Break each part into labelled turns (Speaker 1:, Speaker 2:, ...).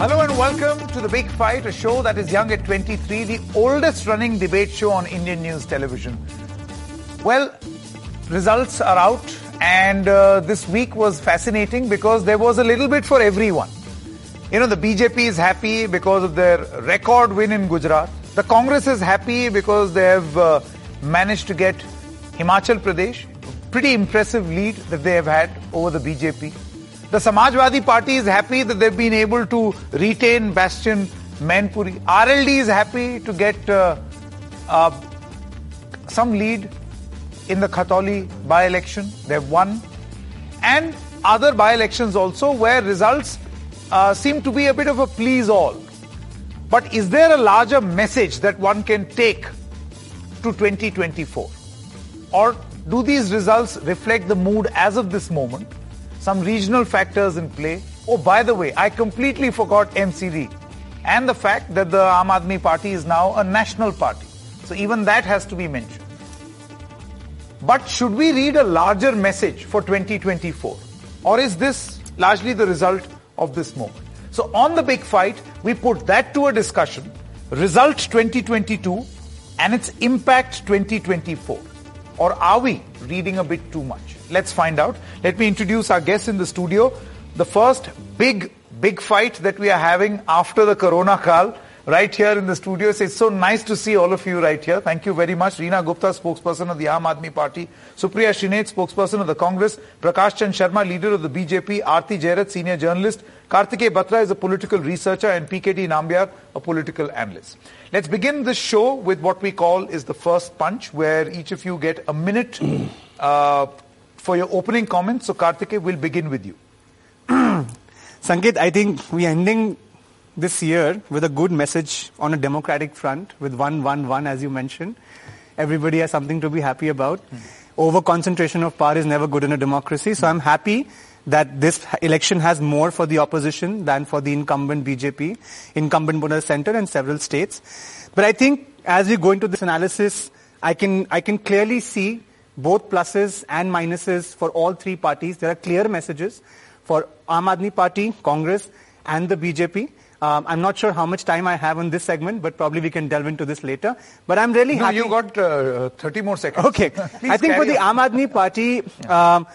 Speaker 1: Hello and welcome to The Big Fight, a show that is young at 23, the oldest running debate show on Indian news television. Well, results are out, and uh, this week was fascinating because there was a little bit for everyone. You know, the BJP is happy because of their record win in Gujarat. The Congress is happy because they have uh, managed to get Himachal Pradesh, pretty impressive lead that they have had over the BJP. The Samajwadi Party is happy that they've been able to retain Bastion Mainpuri. RLD is happy to get uh, uh, some lead in the Khatauli by-election. They've won. And other by-elections also where results uh, seem to be a bit of a please all. But is there a larger message that one can take to 2024? Or do these results reflect the mood as of this moment? Some regional factors in play. Oh, by the way, I completely forgot MCD and the fact that the Aam Aadmi Party is now a national party. So even that has to be mentioned. But should we read a larger message for 2024? Or is this largely the result of this moment? So on the big fight, we put that to a discussion, result 2022 and its impact 2024. Or are we reading a bit too much? Let's find out. Let me introduce our guests in the studio. The first big, big fight that we are having after the Corona Kal right here in the studio. It's so nice to see all of you right here. Thank you very much. Reena Gupta, spokesperson of the Aam Aadmi Party. Supriya Shrinate, spokesperson of the Congress. Prakash Chand Sharma, leader of the BJP. Aarti Jairath, senior journalist. Kartikeya Batra is a political researcher and PKD Nambiar, a political analyst. Let's begin this show with what we call is the first punch, where each of you get a minute uh, for your opening comments. So Kartikeya, we'll begin with you.
Speaker 2: Sanket, I think we're ending this year with a good message on a democratic front with 111 as you mentioned. Everybody has something to be happy about. Mm. Over concentration of power is never good in a democracy. So mm. I'm happy that this election has more for the opposition than for the incumbent BJP, incumbent Buddha Center and several states. But I think as we go into this analysis, I can, I can clearly see both pluses and minuses for all three parties. There are clear messages for Aam Aadmi Party, Congress, and the BJP. Um, I'm not sure how much time I have on this segment, but probably we can delve into this later. But I'm really
Speaker 1: no,
Speaker 2: happy.
Speaker 1: you got uh, 30 more seconds.
Speaker 2: Okay. I think for the Aam Aadmi Party, um,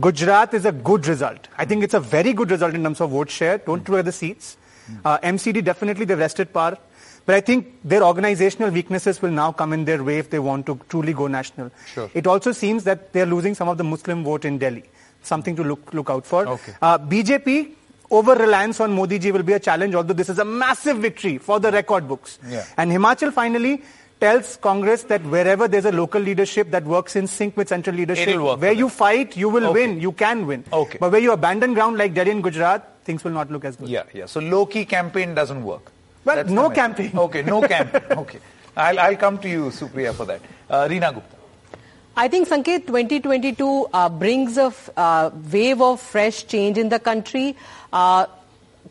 Speaker 2: Gujarat is a good result. I think it's a very good result in terms of vote share. Don't throw the seats. Uh, MCD definitely they've wrested power. But I think their organizational weaknesses will now come in their way if they want to truly go national.
Speaker 1: Sure.
Speaker 2: It also seems that they're losing some of the Muslim vote in Delhi. Something to look look out for.
Speaker 1: Okay.
Speaker 2: Uh, BJP over reliance on Modi ji will be a challenge, although this is a massive victory for the record books.
Speaker 1: Yeah.
Speaker 2: And Himachal finally tells Congress that wherever there's a local leadership that works in sync with central leadership, where you fight, you will
Speaker 1: Okay.
Speaker 2: win, you can win.
Speaker 1: Okay.
Speaker 2: But where you abandon ground like Delhi and Gujarat, things will not look as good.
Speaker 1: Yeah, yeah. So low-key campaign doesn't work.
Speaker 2: Well,
Speaker 1: That's
Speaker 2: no
Speaker 1: the message.
Speaker 2: campaign.
Speaker 1: Okay, no campaign. Okay. I'll, I'll come to you, Supriya, for that. Uh, Reena Gupta.
Speaker 3: I think Sanket 2022 uh, brings a f- uh, wave of fresh change in the country. Uh,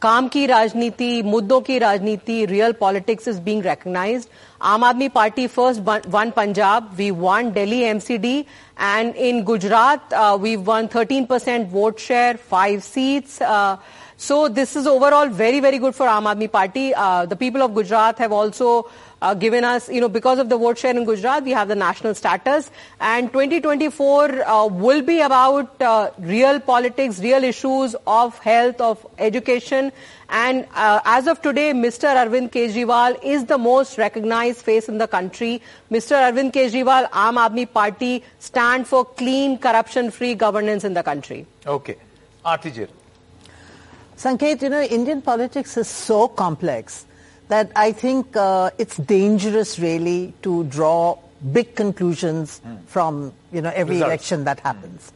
Speaker 3: काम की राजनीति मुद्दों की राजनीति real politics is being recognized आम आदमी party first one Punjab we one Delhi MCD and in Gujarat we one 13 percent vote share five seats uh, so this is overall very, very good for Aam Aadmi Party. Uh, the people of Gujarat have also uh, given us, you know, because of the vote share in Gujarat, we have the national status. And 2024 uh, will be about uh, real politics, real issues of health, of education. And uh, as of today, Mr. Arvind Kejriwal is the most recognized face in the country. Mr. Arvind Kejriwal, Aam Aadmi Party, stand for clean, corruption-free governance in the country.
Speaker 1: Okay. Aarti Jairath.
Speaker 4: Sanket, you know, Indian politics is so complex that I think uh, it's dangerous really to draw big conclusions from, you know, every
Speaker 1: Results.
Speaker 4: election that happens.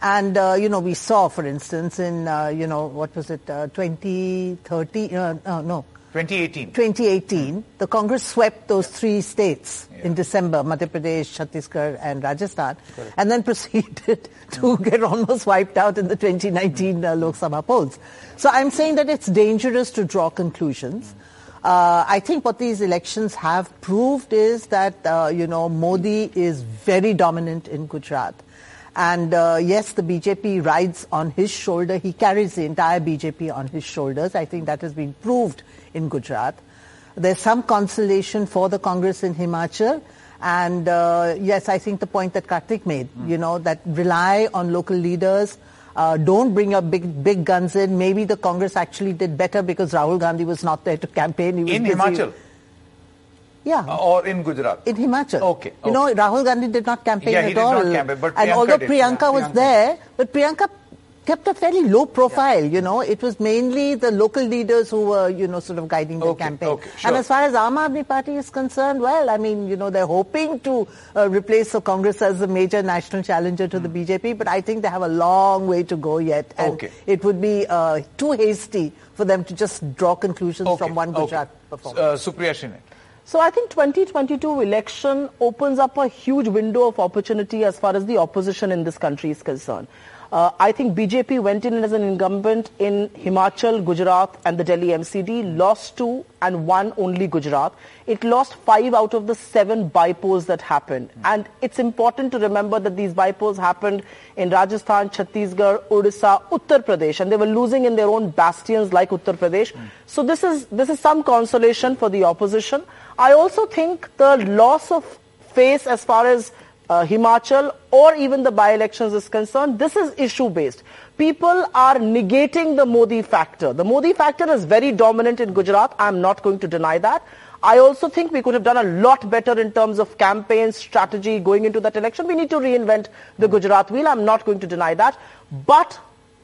Speaker 4: And, uh, you know, we saw, for instance, in, uh, you know, what was it, uh, 2030, uh, uh, no,
Speaker 1: 2018.
Speaker 4: 2018, the Congress swept those three states in December, Madhya Pradesh, Chhattisgarh and Rajasthan, and then proceeded to get almost wiped out in the 2019 uh, Lok Sabha polls. So I'm saying that it's dangerous to draw conclusions. Uh, I think what these elections have proved is that, uh, you know, Modi is very dominant in Gujarat. And uh, yes, the BJP rides on his shoulder. He carries the entire BJP on his shoulders. I think that has been proved in Gujarat. There's some consolation for the Congress in Himachal. And uh, yes, I think the point that Kartik made, mm. you know, that rely on local leaders, uh, don't bring your big big guns in. Maybe the Congress actually did better because Rahul Gandhi was not there to campaign. He was
Speaker 1: in
Speaker 4: busy.
Speaker 1: Himachal?
Speaker 4: Yeah.
Speaker 1: Uh, or in Gujarat?
Speaker 4: In Himachal.
Speaker 1: Okay.
Speaker 4: You know, Rahul Gandhi did not campaign
Speaker 1: yeah,
Speaker 4: at
Speaker 1: he did
Speaker 4: all.
Speaker 1: Not campaign,
Speaker 4: and
Speaker 1: Priyanka
Speaker 4: although
Speaker 1: did.
Speaker 4: Priyanka
Speaker 1: yeah,
Speaker 4: was
Speaker 1: Priyanka.
Speaker 4: there, but Priyanka kept a fairly low profile, yeah. you know. It was mainly the local leaders who were, you know, sort of guiding the
Speaker 1: okay,
Speaker 4: campaign.
Speaker 1: Okay, sure.
Speaker 4: And as far as Aam Aadmi Party is concerned, well, I mean, you know, they're hoping to uh, replace the Congress as a major national challenger to mm. the BJP, but I think they have a long way to go yet. And
Speaker 1: okay.
Speaker 4: it would be uh, too hasty for them to just draw conclusions
Speaker 1: okay.
Speaker 4: from one Gujarat
Speaker 1: okay.
Speaker 4: performance.
Speaker 1: Uh, Supriya Shrinate.
Speaker 5: So I think 2022 election opens up a huge window of opportunity as far as the opposition in this country is concerned. Uh, I think BJP went in as an incumbent in Himachal, Gujarat and the Delhi MCD, lost two and won only Gujarat. It lost five out of the seven bypolls that happened. Mm. And it's important to remember that these bypolls happened in Rajasthan, Chhattisgarh, Odisha, Uttar Pradesh, and they were losing in their own bastions like Uttar Pradesh. Mm. So this is, this is some consolation for the opposition. I also think the loss of face as far as uh, Himachal or even the by-elections is concerned, this is issue-based. People are negating the Modi factor. The Modi factor is very dominant in Gujarat. I'm not going to deny that. I also think we could have done a lot better in terms of campaign strategy going into that election. We need to reinvent the Gujarat wheel. I'm not going to deny that. But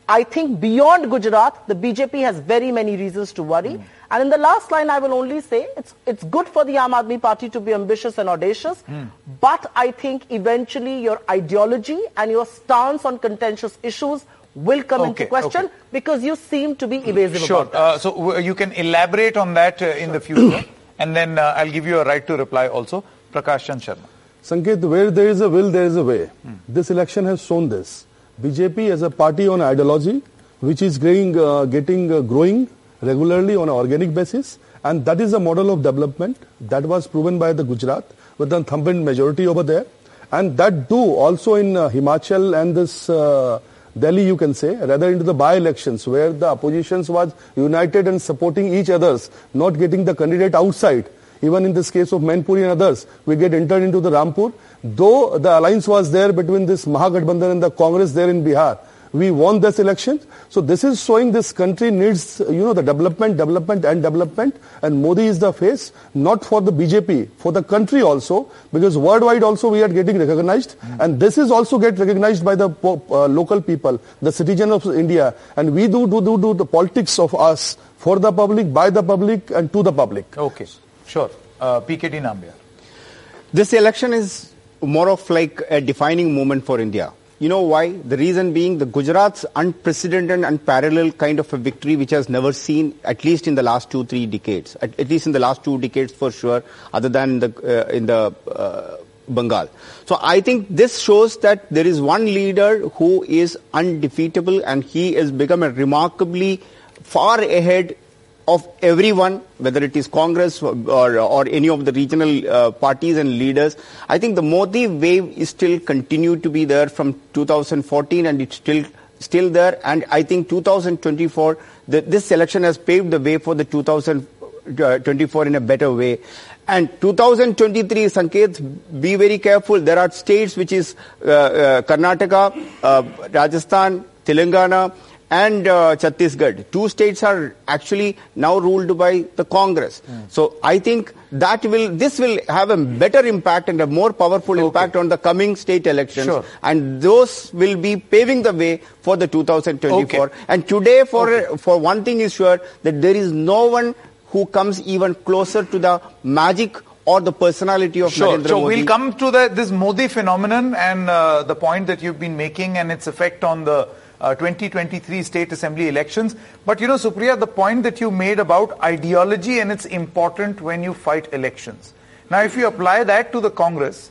Speaker 5: I think beyond Gujarat, the BJP has very many reasons to worry. Mm. And in the last line, I will only say it's, it's good for the Aam Aadmi Party to be ambitious and audacious. Mm. But I think eventually your ideology and your stance on contentious issues will come
Speaker 1: okay,
Speaker 5: into question
Speaker 1: okay.
Speaker 5: because you seem to be evasive
Speaker 1: sure.
Speaker 5: about that.
Speaker 1: Uh, so w- you can elaborate on that uh, in the future. and then uh, I'll give you a right to reply also. Prakash Chand Sharma.
Speaker 6: Sanket, where there is a will, there is a way. Hmm. This election has shown this. BJP as a party on ideology, which is growing, uh, getting uh, growing regularly on an organic basis, and that is a model of development that was proven by the Gujarat with a thumping majority over there, and that too also in uh, Himachal and this uh, Delhi, you can say, rather into the by-elections where the oppositions was united and supporting each others, not getting the candidate outside. Even in this case of Mainpuri and others, we get entered into the Rampur. Though the alliance was there between this Mahagathbandhan and the Congress there in Bihar, we won this election. So this is showing this country needs, you know, the development, development and development. And Modi is the face, not for the BJP, for the country also, because worldwide also we are getting recognized. Mm. And this is also get recognized by the uh, local people, the citizen of India. And we do, do, do, do the politics of us for the public, by the public and to the public.
Speaker 1: Okay, sure. Uh, PKT Nambiar.
Speaker 7: This election is more of like a defining moment for India. You know why? The reason being the Gujarat's unprecedented, unparalleled kind of a victory which has never seen, at least in the last two, three decades. At, at least in the last two decades for sure, other than the, uh, in the uh, Bengal. So I think this shows that there is one leader who is undefeatable and he has become a remarkably far ahead of everyone, whether it is Congress or, or, any of the regional uh, parties and leaders. I think the Modi wave is still continued to be there from 2014 and it's still still there. And I think 2024, the, this election has paved the way for the 2024 in a better way. And 2023, Sanket, be very careful. There are states which is uh, uh, Karnataka, uh, Rajasthan, Telangana, and uh, Chhattisgarh. Two states are actually now ruled by the Congress. Mm. So I think that will, this will have a better impact and a more powerful okay. impact on the coming state elections.
Speaker 1: Sure.
Speaker 7: And those will be paving the way for the 2024.
Speaker 1: Okay.
Speaker 7: And today, for, okay. for one thing is sure that there is no one who comes even closer to the magic or the personality of
Speaker 1: sure.
Speaker 7: Narendra
Speaker 1: so
Speaker 7: Modi.
Speaker 1: we'll come to the, this Modi phenomenon and uh, the point that you've been making and its effect on the uh, 2023 state assembly elections. But you know, Supriya, the point that you made about ideology and it's important when you fight elections. Now, if you apply that to the Congress,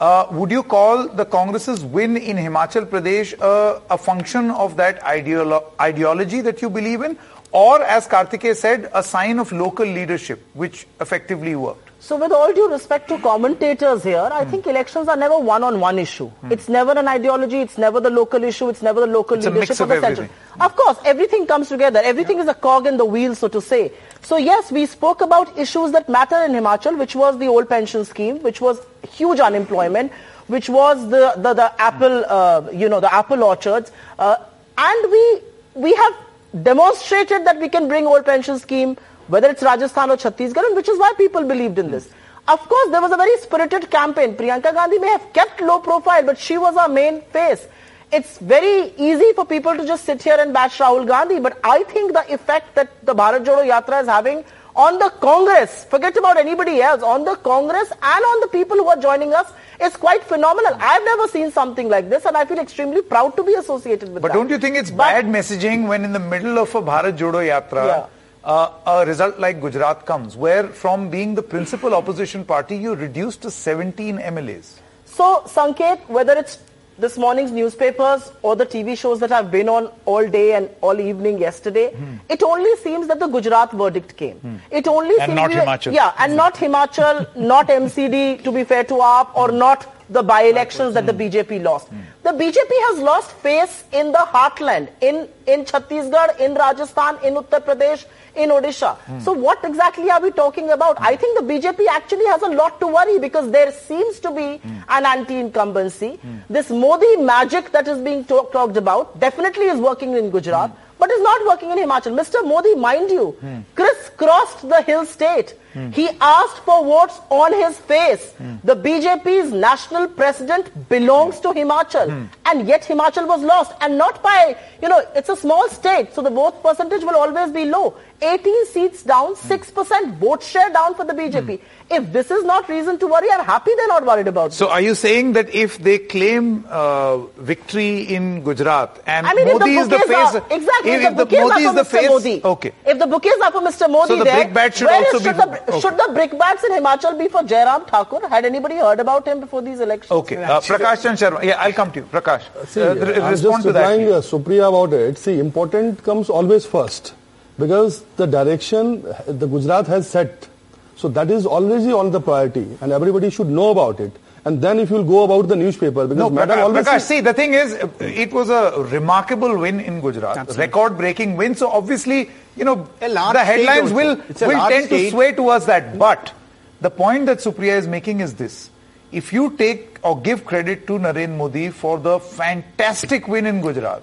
Speaker 1: uh, would you call the Congress's win in Himachal Pradesh uh, a function of that ideolo- ideology that you believe in? Or, as Kartikeya said, a sign of local leadership, which effectively worked?
Speaker 5: So with all due respect to commentators here, I think elections are never one-on-one issue. It's never an ideology, it's never the local issue, it's never the local
Speaker 1: It's a
Speaker 5: leadership
Speaker 1: of
Speaker 5: the central.
Speaker 1: everything.
Speaker 5: Of course, everything comes together. Everything is a cog in the wheel, so to say. So yes, we spoke about issues that matter in Himachal, which was the old pension scheme, which was huge unemployment, which was the, the, the apple, uh, you know, the apple orchards. Uh, and we, we have demonstrated that we can bring old pension scheme, whether it's Rajasthan or Chhattisgarh, and which is why people believed in this. Of course, there was a very spirited campaign. Priyanka Gandhi may have kept low profile, but she was our main face. It's very easy for people to just sit here and bash Rahul Gandhi, but I think the effect that the Bharat Jodo Yatra is having on the Congress, forget about anybody else, on the Congress and on the people who are joining us is quite phenomenal. I've never seen something like this and I feel extremely proud to be associated with
Speaker 1: But
Speaker 5: that.
Speaker 1: don't you think it's
Speaker 5: But-
Speaker 1: bad messaging when in the middle of a Bharat Jodo Yatra,
Speaker 5: Yeah.
Speaker 1: Uh, a result like Gujarat comes, where from being the principal opposition party, you reduce to 17 MLAs?
Speaker 5: So, Sanket, whether it's this morning's newspapers or the TV shows that I've been on all day and all evening yesterday, it only seems that the Gujarat verdict came. It only
Speaker 1: And
Speaker 5: seems
Speaker 1: not
Speaker 5: we-
Speaker 1: Himachal.
Speaker 5: Yeah, and not Himachal, not MCD, to be fair to AAP, or not the by-elections that the BJP hmm. lost. The BJP has lost face in the heartland, in, in Chhattisgarh, in Rajasthan, in Uttar Pradesh, in Odisha. Hmm. So what exactly are we talking about? I think the BJP actually has a lot to worry because there seems to be hmm. an anti-incumbency. This Modi magic that is being talk- talked about definitely is working in Gujarat, but is not working in Himachal. Mr. Modi, mind you, hmm. crisscrossed the hill state. Hmm. He asked for votes on his face. Hmm. The BJP's national president belongs to Himachal, and yet Himachal was lost, and not by, you know, it's a small state, so the vote percentage will always be low. 18 seats down, 6% vote share down for the BJP. If this is not reason to worry, I'm happy they're not worried about
Speaker 1: So are you saying that if they claim uh, victory in Gujarat and
Speaker 5: I mean,
Speaker 1: Modi
Speaker 5: if
Speaker 1: is
Speaker 5: the
Speaker 1: the face,
Speaker 5: are, exactly,
Speaker 1: if,
Speaker 5: if the
Speaker 1: the
Speaker 5: bouquets
Speaker 1: Modi
Speaker 5: are
Speaker 1: is
Speaker 5: for
Speaker 1: the
Speaker 5: Mr.
Speaker 1: face,
Speaker 5: Modi,
Speaker 1: okay.
Speaker 5: if the bouquets are for Mr. Modi
Speaker 1: So the
Speaker 5: there,
Speaker 1: brickbat should also
Speaker 5: is-
Speaker 1: be
Speaker 5: should the,
Speaker 1: okay.
Speaker 5: should the brickbats in Himachal be for Jairam Thakur? Had anybody heard about him before these elections?
Speaker 1: Okay, uh, Prakash Chand Sharma. Yeah, I'll come to you. Prakash,
Speaker 6: See,
Speaker 1: uh, re-
Speaker 6: I'm
Speaker 1: respond
Speaker 6: just
Speaker 1: to that.
Speaker 6: replying uh, Supriya about it. See, important comes always first because the direction the Gujarat has set. So that is already on the priority and everybody should know about it. And then if you'll go about the newspaper because
Speaker 1: No,
Speaker 6: madam
Speaker 1: Prakash,
Speaker 6: always
Speaker 1: Prakash, see, the thing is, it was a remarkable win in Gujarat, record-breaking win. So obviously, you know,
Speaker 7: A large
Speaker 1: the headlines will
Speaker 7: also. It's a
Speaker 1: will
Speaker 7: large
Speaker 1: tend to sway towards that. But the point that Supriya is making is this: if you take or give credit to Narendra Modi for the fantastic win in Gujarat,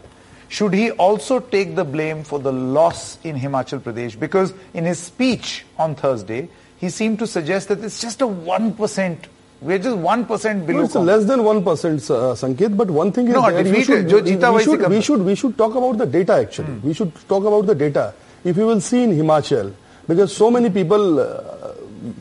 Speaker 1: should he also take the blame for the loss in Himachal Pradesh? Because in his speech on Thursday, he seemed to suggest that it's just a 1%. We're just 1% below.
Speaker 6: No, it's less than 1%, uh, Sanket. But one thing is
Speaker 1: no,
Speaker 6: that we should, we, should, we, should, we should talk about the data actually. Hmm. We should talk about the data. If you will see in Himachal, because so many people uh,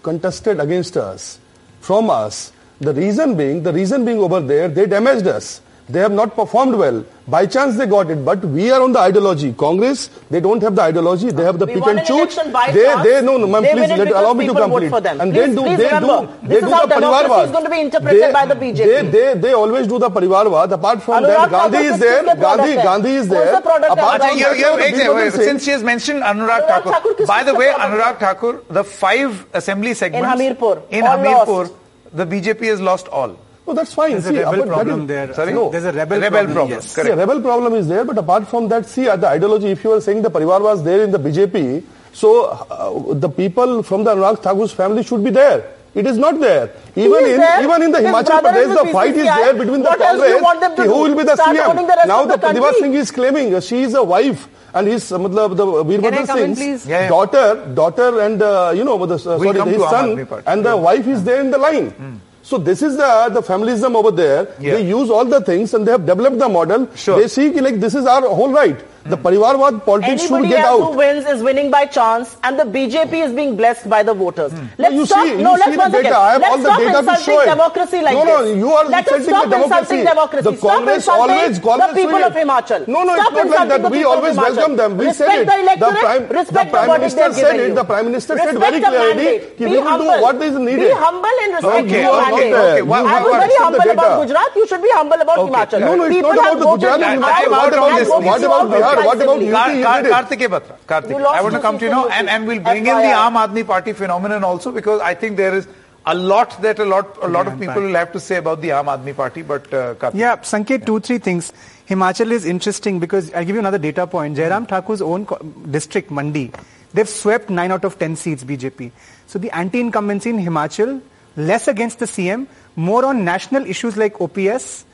Speaker 6: contested against us, from us, the reason being, the reason being over there, they damaged us. They have not performed well. By chance they got it, but we are on the ideology. Congress, they don't have the ideology. They have the
Speaker 5: we
Speaker 6: pick and choose. They, they, no, no, ma'am, please let, allow me to complete. And
Speaker 5: please,
Speaker 6: they do,
Speaker 5: please
Speaker 6: they
Speaker 5: remember,
Speaker 6: do, they do the Parivarvad.
Speaker 5: is going to be interpreted they, by the BJP.
Speaker 6: They, they, they always do the Parivarvad. Apart from
Speaker 5: Anurag
Speaker 6: that, Gandhi is there. Gandhi, Gandhi is there. Apart from
Speaker 1: you, you,
Speaker 6: exactly,
Speaker 1: since she has mentioned Anurag Thakur. By the way, Anurag Thakur, the five assembly segments in
Speaker 5: Hamirpur,
Speaker 1: in Hamirpur, the BJP has lost all.
Speaker 6: No, that's fine.
Speaker 2: There's a rebel problem
Speaker 6: is-
Speaker 2: there.
Speaker 1: Sorry?
Speaker 2: No, there's a rebel,
Speaker 1: Rebel
Speaker 2: problem.
Speaker 1: problem,
Speaker 2: Yes.
Speaker 1: correct.
Speaker 6: See, a rebel problem is there, but apart from that, see, uh, the ideology, if you are saying the Parivar was there in the BJP, so uh, the people from the Anurag Thakur's family should be there. It is not there. Even in
Speaker 5: there.
Speaker 6: even in the
Speaker 5: His
Speaker 6: Himachal
Speaker 5: brother
Speaker 6: Pradesh, the
Speaker 5: with
Speaker 6: fight is there between the
Speaker 5: What else do you
Speaker 6: Congress.
Speaker 5: want them to
Speaker 6: who
Speaker 5: do?
Speaker 6: will be the
Speaker 5: Start owning the rest
Speaker 6: Now
Speaker 5: of
Speaker 6: the
Speaker 5: the
Speaker 6: Pratibha? Singh is claiming uh, she is a wife and his uh, matlab, the
Speaker 3: Can I
Speaker 6: Veerbhadra
Speaker 3: in,
Speaker 6: Singh's?
Speaker 1: Yeah, yeah.
Speaker 6: daughter, daughter and uh, you know the uh, sorry his son
Speaker 1: Aadmi Party.
Speaker 6: and the wife is there in the line. So this is the the familism over there.
Speaker 1: Yeah.
Speaker 6: They use all the things and they have developed the model.
Speaker 1: Sure.
Speaker 6: They see like this is our whole right. The Parivarwad politics should get out.
Speaker 5: who wins is winning by chance, and the BJP is being blessed by the voters. Let's
Speaker 6: Hmm. you
Speaker 5: stop.
Speaker 6: see-
Speaker 5: no, let's once again.
Speaker 6: I have
Speaker 5: let's
Speaker 6: all the
Speaker 5: stop
Speaker 6: data to show it.
Speaker 5: democracy like
Speaker 6: No, no,
Speaker 5: this.
Speaker 6: you are
Speaker 5: Let
Speaker 6: insulting
Speaker 5: stop
Speaker 6: the democracy.
Speaker 5: insulting democracy.
Speaker 6: The
Speaker 5: stop
Speaker 6: Congress
Speaker 5: insulting
Speaker 6: always-
Speaker 5: the people of. Himachal.
Speaker 6: No, no, it's not like that. We always welcome them. We
Speaker 5: Respect
Speaker 6: said it.
Speaker 5: the
Speaker 6: The. Prime- the Prime Minister said it. The Prime Minister said very clearly ki we will do what is needed.
Speaker 5: Be humble and respect
Speaker 1: Okay,
Speaker 5: your mandate.
Speaker 1: okay.
Speaker 5: I was very humble about. Gujarat. You should be humble about. Himachal.
Speaker 6: No, no, it's
Speaker 5: People
Speaker 6: not
Speaker 5: have
Speaker 6: about the
Speaker 5: voted
Speaker 6: Gujarat What about
Speaker 1: this.
Speaker 6: what about Bihar Sir, what about
Speaker 5: decisively.
Speaker 6: UP?
Speaker 1: Kar-
Speaker 6: he
Speaker 1: Kar- Kartike Batra. Kartike. I want to come to you now, and, and we'll bring in the
Speaker 5: FYI.
Speaker 1: Aam Aadmi Party phenomenon also because I think there is a lot that a lot a lot of people will have to say about the Aam Aadmi Party. But uh, Kartike.
Speaker 2: Yeah, Sanket, two, three things. Himachal is interesting because I'll give you another data point. Jairam Thakur's own co- district, Mandi, they've swept 9 out of 10 seats, BJP. So the anti-incumbency in Himachal, less against the CM, more on national issues like OPS,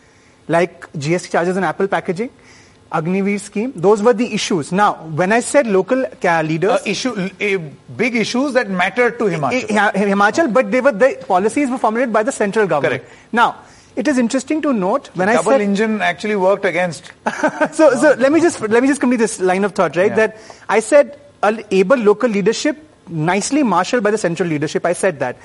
Speaker 2: like GST charges on Apple packaging, Agniveer scheme. Those were the issues. Now, when I said local ca- leaders...
Speaker 1: Uh, issue, uh, big issues that matter to Himachal.
Speaker 2: I- I- Himachal, but they were the policies were formulated by the central government.
Speaker 1: Correct.
Speaker 2: Now, it is interesting to note when I
Speaker 1: Double
Speaker 2: said
Speaker 1: engine actually worked against.
Speaker 2: so, so let me just let me just complete this line of thought, right?
Speaker 1: Yeah.
Speaker 2: That I said able local leadership, nicely marshaled by the central leadership. I said that.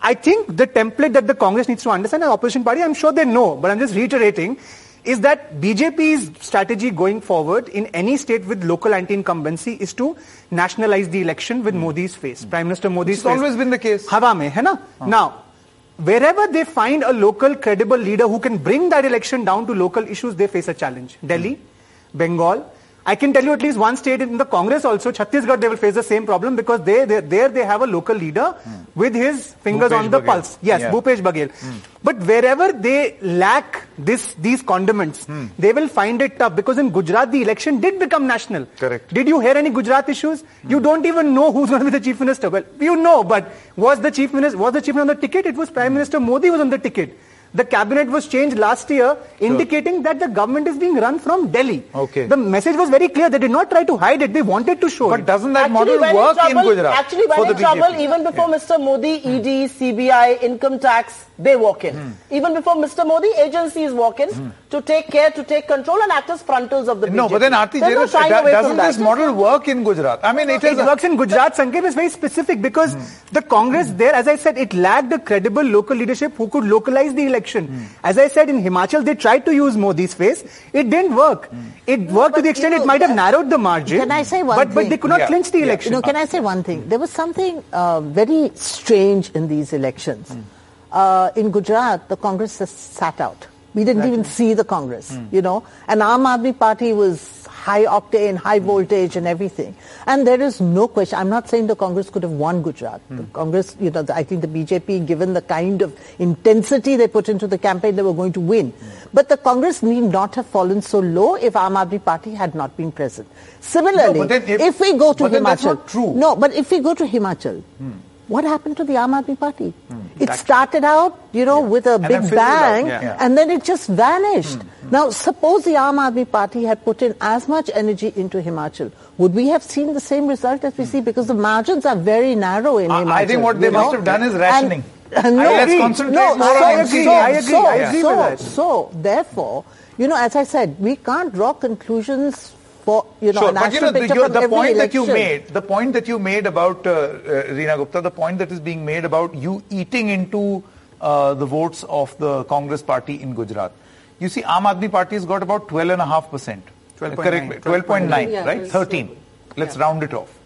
Speaker 2: I think the template that the Congress needs to understand, and opposition party, I'm sure they know, but I'm just reiterating, is that BJP's strategy going forward in any state with local anti-incumbency is to nationalize the election with mm. Modi's face, mm. Prime Minister Modi's
Speaker 1: It's
Speaker 2: face.
Speaker 1: always been the case.
Speaker 2: Hawa mein, hai na? Huh. Now, wherever they find a local credible leader who can bring that election down to local issues, they face a challenge. Delhi, mm. Bengal, I can tell you at least one state in the Congress also, Chhattisgarh, they will face the same problem because they, they there they have a local leader hmm. with his fingers
Speaker 1: Bhupesh
Speaker 2: on the
Speaker 1: Baghel.
Speaker 2: pulse. Yes,
Speaker 1: Yeah.
Speaker 2: Bhupesh Baghel. Hmm. But wherever they lack this these condiments, hmm. they will find it tough because in Gujarat the election did become national.
Speaker 1: Correct.
Speaker 2: Did you hear any Gujarat issues? You don't even know who's going to be the chief minister. Well, you know, but was the chief minister was the chief minister on the ticket? It was Prime Minister Modi was on the ticket. The cabinet was changed last year, indicating that the government is being run from Delhi.
Speaker 1: Okay.
Speaker 2: The message was very clear. They did not try to hide it. They wanted to show
Speaker 1: But
Speaker 2: it.
Speaker 1: doesn't that
Speaker 5: Actually
Speaker 1: model
Speaker 5: went
Speaker 1: work in,
Speaker 5: trouble,
Speaker 1: Gujarat?
Speaker 5: Actually
Speaker 1: for
Speaker 5: went
Speaker 1: the
Speaker 5: in trouble
Speaker 1: BJP?
Speaker 5: even before Mr. Modi, hmm. ED, CBI, income tax, they walk in.
Speaker 1: Hmm.
Speaker 5: Even before Mr. Modi, agencies walk in hmm. to take care, to take control and act as frontals of the
Speaker 1: No, but then Aarti,
Speaker 5: There's no
Speaker 1: Jairath,
Speaker 5: shying
Speaker 1: do- doesn't
Speaker 5: from that.
Speaker 1: this model work in Gujarat? I mean, it
Speaker 2: It
Speaker 1: is. a-
Speaker 2: works in Gujarat. Sanket is very specific because hmm. the Congress there, as I said, it lacked a credible local leadership who could localize the election. As I said, in Himachal, they tried to use Modi's face. It didn't work. It worked to the extent
Speaker 4: you
Speaker 2: it might have
Speaker 4: that-
Speaker 2: narrowed the margin.
Speaker 4: Can I say one
Speaker 2: but, But they could not
Speaker 1: Yeah.
Speaker 2: clinch the
Speaker 1: Yeah.
Speaker 2: election.
Speaker 4: You know, can I say one thing? There was something uh, very strange in these elections.
Speaker 1: Hmm.
Speaker 4: Uh, in Gujarat, the Congress just sat out. We didn't even see the Congress,
Speaker 1: Hmm.
Speaker 4: you know. And Aam Aadmi Party was high octane, high voltage and everything. And there is no question. I'm not saying the Congress could have won Gujarat.
Speaker 1: Hmm.
Speaker 4: The Congress, you know, the- I think the BJP, given the kind of intensity they put into the campaign, they were going to win. But the Congress need not have fallen so low if Aam Aadmi Party had not been present. Similarly,
Speaker 1: No, if-
Speaker 4: if we go to Himachal,
Speaker 1: that's not true.
Speaker 4: no, but if we go to Himachal, what happened to the Aam Aadmi Party? Hmm. It started out, you know, with a
Speaker 1: then
Speaker 4: big bang,
Speaker 1: Yeah. Yeah.
Speaker 4: and then it just vanished. Hmm. Hmm. Now, suppose the Aam Aadmi Party had put in as much energy into Himachal, would we have seen the same result as we see? Because the margins are very narrow in
Speaker 1: I-
Speaker 4: Himachal.
Speaker 1: I think what they must
Speaker 4: know?
Speaker 1: have done is rationing.
Speaker 4: and no,
Speaker 1: Let's concentrate
Speaker 4: no,
Speaker 1: more
Speaker 4: so,
Speaker 1: on MC.
Speaker 4: so,
Speaker 2: I agree,
Speaker 4: so,
Speaker 2: I agree
Speaker 4: so,
Speaker 2: with that.
Speaker 4: So, therefore, you know, as I said, we can't draw conclusions for, you know,
Speaker 1: Sure,
Speaker 4: a
Speaker 1: but you know, the, you- the
Speaker 4: every
Speaker 1: point that you made, the point that you made about uh, uh, Reena Gupta, the point that is being made about you eating into uh, the votes of the Congress party in Gujarat. You see, Aam Aadmi Party has got about 12.5 percent.
Speaker 2: 12.9.
Speaker 1: Correct, 12.9,
Speaker 3: Yeah,
Speaker 1: right?
Speaker 3: it's
Speaker 1: 13. Let's round it off.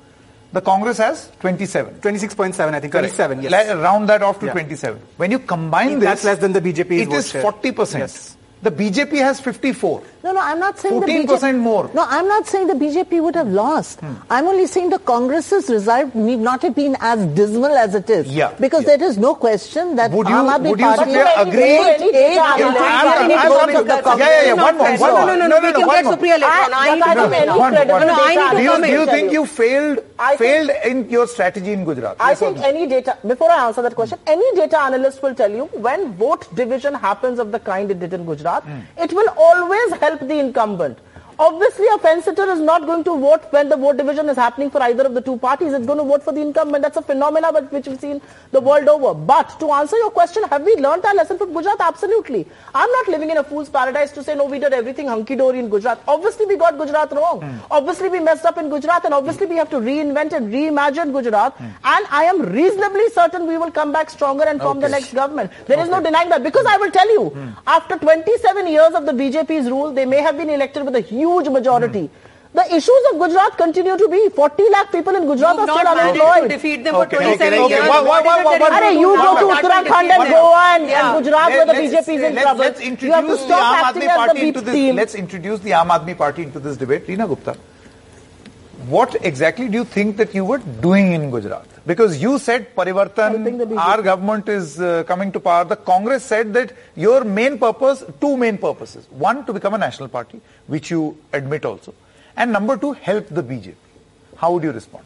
Speaker 1: The Congress has 27.
Speaker 2: 26.7, I think. 27, yes.
Speaker 1: Let- round that off to
Speaker 2: Yeah.
Speaker 1: 27. When you combine this...
Speaker 2: That's less than the BJP's
Speaker 1: It
Speaker 2: vote
Speaker 1: is
Speaker 2: share.
Speaker 1: 40 percent.
Speaker 2: Yes.
Speaker 1: The BJP has 54.
Speaker 4: No, no, I'm not saying the
Speaker 1: 14%
Speaker 4: BJP,
Speaker 1: more.
Speaker 4: No, I'm not saying the BJP would have lost.
Speaker 1: Hmm.
Speaker 4: I'm only saying the Congress's result need not have been as dismal as it is.
Speaker 1: Yeah,
Speaker 4: Because
Speaker 1: yeah.
Speaker 4: there is no question that
Speaker 1: Would you-
Speaker 4: Aam Aadmi
Speaker 1: would you,
Speaker 4: Party
Speaker 1: Supriya,
Speaker 4: eight-
Speaker 1: agree?
Speaker 4: eight-
Speaker 5: Any
Speaker 4: eight-
Speaker 5: data
Speaker 4: eight-
Speaker 5: analysis?
Speaker 4: eight-
Speaker 1: I'm-
Speaker 4: eight-
Speaker 1: I'm-
Speaker 4: votes
Speaker 1: I'm-
Speaker 4: of the
Speaker 1: yeah,
Speaker 4: Congress.
Speaker 1: yeah, yeah, one more,
Speaker 3: No,
Speaker 1: one
Speaker 3: no,
Speaker 1: more.
Speaker 3: no, no,
Speaker 1: No,
Speaker 3: we
Speaker 1: no,
Speaker 3: can
Speaker 1: one
Speaker 3: get
Speaker 1: more.
Speaker 3: Supriya later on. I
Speaker 5: I-
Speaker 3: need to
Speaker 5: I
Speaker 3: know
Speaker 5: don't
Speaker 3: now.
Speaker 5: any
Speaker 1: One more, one
Speaker 5: credible
Speaker 1: more.
Speaker 3: No, no, I need
Speaker 5: data
Speaker 3: to
Speaker 1: Do you,
Speaker 3: comment.
Speaker 1: do you
Speaker 5: analysis
Speaker 1: think
Speaker 5: tell
Speaker 1: you failed
Speaker 5: I think-
Speaker 1: failed in your strategy in Gujarat?
Speaker 5: I
Speaker 1: Yes or
Speaker 5: think
Speaker 1: no?
Speaker 5: any data, before I answer that question, any data analyst will tell you when vote division happens of the kind it did in Gujarat, it will always help the incumbent. Obviously, a fence sitter is not going to vote when the vote division is happening for either of the two parties. It's going to vote for the incumbent. That's a phenomena which we've seen the world over. But to answer your question, have we learnt our lesson from Gujarat? Absolutely. I'm not living in a fool's paradise to say, no, we did everything hunky-dory in Gujarat. Obviously, we got Gujarat wrong. Hmm. Obviously, we messed up in Gujarat and obviously we have to reinvent and reimagine Gujarat. Hmm. And I am reasonably certain we will come back stronger and form the next government. There is no denying that. Because I will tell you, hmm. after 27 years of the BJP's rule, they may have been elected with a huge majority. The issues of Gujarat continue to be 40 lakh people in Gujarat
Speaker 3: You've
Speaker 5: are still
Speaker 3: not managed to
Speaker 5: unemployed.
Speaker 3: defeat them
Speaker 1: Okay,
Speaker 3: for
Speaker 1: okay,
Speaker 3: 27
Speaker 1: okay.
Speaker 3: years.
Speaker 1: Why- why- why- why- why-
Speaker 3: you
Speaker 5: you go to Uttarakhand and? Goa and,
Speaker 3: Yeah.
Speaker 5: and Gujarat where the
Speaker 1: Let's-
Speaker 5: BJP is in
Speaker 1: let's-
Speaker 5: trouble.
Speaker 1: Let's
Speaker 5: you have to
Speaker 1: introduce the
Speaker 5: stop
Speaker 1: Aam
Speaker 5: acting
Speaker 1: Aadmi
Speaker 5: as the
Speaker 1: Party into this.
Speaker 5: team.
Speaker 1: Let's introduce the Aam Aadmi Party into this debate. Reena Gupta, what exactly do you think that you were doing in Gujarat? Because you said
Speaker 5: Helping
Speaker 1: Parivartan, our government is uh, coming to power. The Congress said that your main purpose, two main purposes. One, to become a national party, which you admit also. And number two, help the BJP. How would you respond?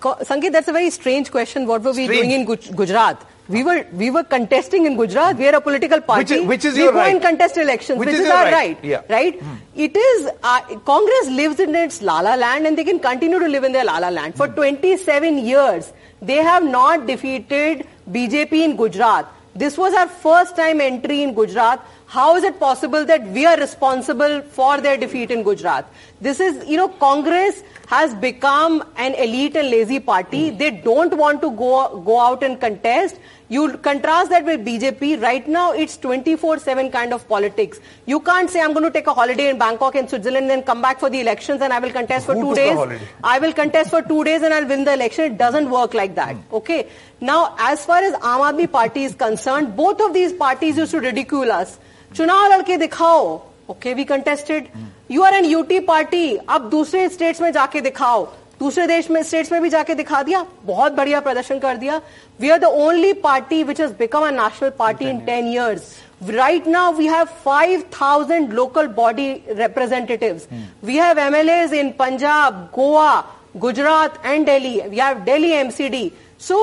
Speaker 3: Co- Sanket, that's a very strange question. What were we
Speaker 1: Strange.
Speaker 3: doing in Guj- Gujarat? We were we were contesting in Gujarat. We are a political party.
Speaker 1: Which is- which is
Speaker 3: we
Speaker 1: your
Speaker 3: go
Speaker 1: right.
Speaker 3: and contest elections,
Speaker 1: Which
Speaker 3: which,
Speaker 1: is
Speaker 3: is, our
Speaker 1: right.
Speaker 3: right.
Speaker 1: Yeah.
Speaker 3: Right? Hmm. It is uh, Congress lives in its lala land, and they can continue to live in their lala land for hmm. 27 years. They have not defeated BJP in Gujarat. This was our first time entry in Gujarat. How is it possible that we are responsible for their defeat in Gujarat? This is, you know, Congress has become an elite and lazy party. Hmm. They don't want to go, go out and contest. You contrast that with BJP. Right now, it's 24-7 kind of politics. You can't say, I'm going to take a holiday in Bangkok and Switzerland and then come back for the elections and I will contest for
Speaker 1: Who
Speaker 3: two
Speaker 1: took a
Speaker 3: days.
Speaker 1: holiday?
Speaker 3: I will contest for two days and I'll win the election. It doesn't work like that. Okay. Now, as far as Aam Aadmi Party is concerned, both of these parties used to ridicule us. चुनाव लड़के दिखाओ okay we contested you are N UT party अब दूसरे states में जाके दिखाओ दूसरे देश में स्टेट्स में भी जाके दिखा दिया बहुत बढ़िया प्रदर्शन कर दिया। We are the only party which has become a national party in ten years right now we have five thousand local body representative we have M L As in Punjab Goa Gujarat and Delhi we have Delhi MCD so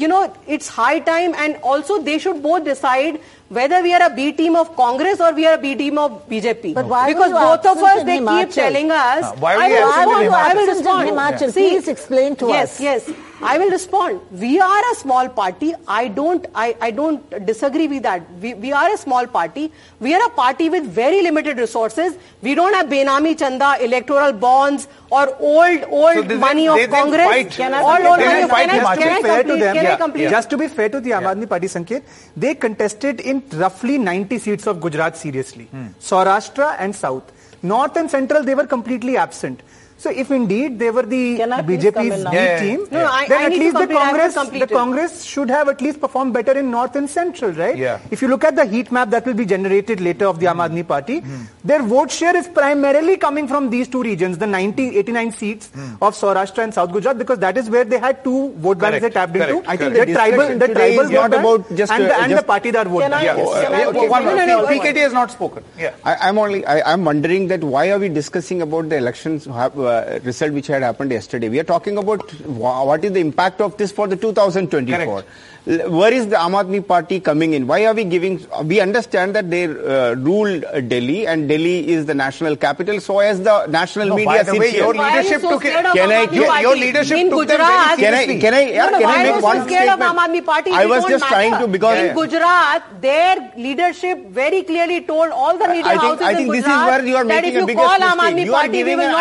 Speaker 3: you know it's high time and also they should both decide whether we are a B team of Congress or we are a B team of BJP.
Speaker 4: But why were
Speaker 3: because both of us, they keep telling us.
Speaker 1: Uh, why were
Speaker 3: I
Speaker 1: you
Speaker 3: will
Speaker 1: absent in
Speaker 3: respond. I will respond.
Speaker 4: Himachal, please explain to
Speaker 3: yes,
Speaker 4: us.
Speaker 3: Yes, I will respond. We are a small party. I don't, I, I don't disagree with that. We, we are a small party. We are a party with very limited resources. We don't have Benami Chanda, electoral bonds, or old, old
Speaker 1: So
Speaker 3: money
Speaker 1: they
Speaker 3: of
Speaker 1: didn't
Speaker 3: Congress.
Speaker 1: fight.
Speaker 3: Can I,
Speaker 1: They
Speaker 3: all
Speaker 1: didn't
Speaker 3: money of
Speaker 1: fight
Speaker 3: can I, can I
Speaker 2: fair to
Speaker 3: complete?
Speaker 2: them,
Speaker 3: Can I
Speaker 1: Yeah.
Speaker 2: just to be fair to the Aam Aadmi Party, Sanket, they contested in roughly 90 seats of Gujarat seriously. Hmm. Saurashtra and South. North and Central, they were completely absent. So if indeed they were the
Speaker 5: Can I please come in
Speaker 2: BJP's
Speaker 5: now?
Speaker 2: B
Speaker 1: Yeah, yeah,
Speaker 2: team,
Speaker 3: yeah. No, no, I-
Speaker 2: then
Speaker 3: I
Speaker 2: at least the
Speaker 3: complete- I have to
Speaker 2: Congress, the. Congress should have at least performed better in North and Central, right?
Speaker 1: Yeah.
Speaker 2: If you look at the heat map that will be generated later of the Aam Aadmi Party, their vote share is primarily coming from these two regions, the 90, 89 seats of Saurashtra and South Gujarat, because that is where they had two vote banks
Speaker 1: Correct,
Speaker 2: they tapped
Speaker 1: correct,
Speaker 2: into.
Speaker 1: I think
Speaker 2: the
Speaker 7: the
Speaker 2: tribal, the tribal
Speaker 7: is not
Speaker 2: vote bank
Speaker 7: about just,
Speaker 2: and,
Speaker 7: uh,
Speaker 2: the, and the
Speaker 7: just-
Speaker 2: Patidar vote
Speaker 5: Can I-
Speaker 1: Yeah,
Speaker 5: Yes,
Speaker 1: uh,
Speaker 5: can I-
Speaker 1: uh, one
Speaker 5: can I-
Speaker 1: minute. PKT has not spoken. Yeah.
Speaker 7: I, I'm only. I, I'm wondering that why are we discussing about the elections have, uh, result which had happened yesterday? We are talking about what is the impact of this for the 2024.
Speaker 1: Correct.
Speaker 7: Where is the Aam Aadmi Party coming in? Why are we giving? We understand that they uh, ruled uh, Delhi, and Delhi is the national capital. So as the national
Speaker 1: No,
Speaker 7: media
Speaker 1: by the way, your
Speaker 3: Why are you
Speaker 1: leadership
Speaker 3: so
Speaker 1: took it.
Speaker 7: Can I- your-
Speaker 1: your leadership
Speaker 3: in
Speaker 1: took them very
Speaker 3: Gujarat,
Speaker 7: Can I, can I, yeah,
Speaker 3: No, no,
Speaker 7: can I make one
Speaker 3: scared
Speaker 7: statement?
Speaker 3: Aam Aadmi Party?
Speaker 7: I was
Speaker 3: don't
Speaker 7: just trying to because
Speaker 3: in Gujarat, their leadership very clearly told all the media
Speaker 7: I think-
Speaker 3: houses
Speaker 7: I
Speaker 3: in
Speaker 7: think this is
Speaker 3: Gujarat
Speaker 7: where you are
Speaker 3: that
Speaker 7: making
Speaker 3: if
Speaker 7: a
Speaker 3: you
Speaker 7: biggest
Speaker 3: call Aam
Speaker 7: mistake.
Speaker 3: Aadmi
Speaker 7: You are
Speaker 3: Party, we
Speaker 7: giving
Speaker 3: will
Speaker 7: a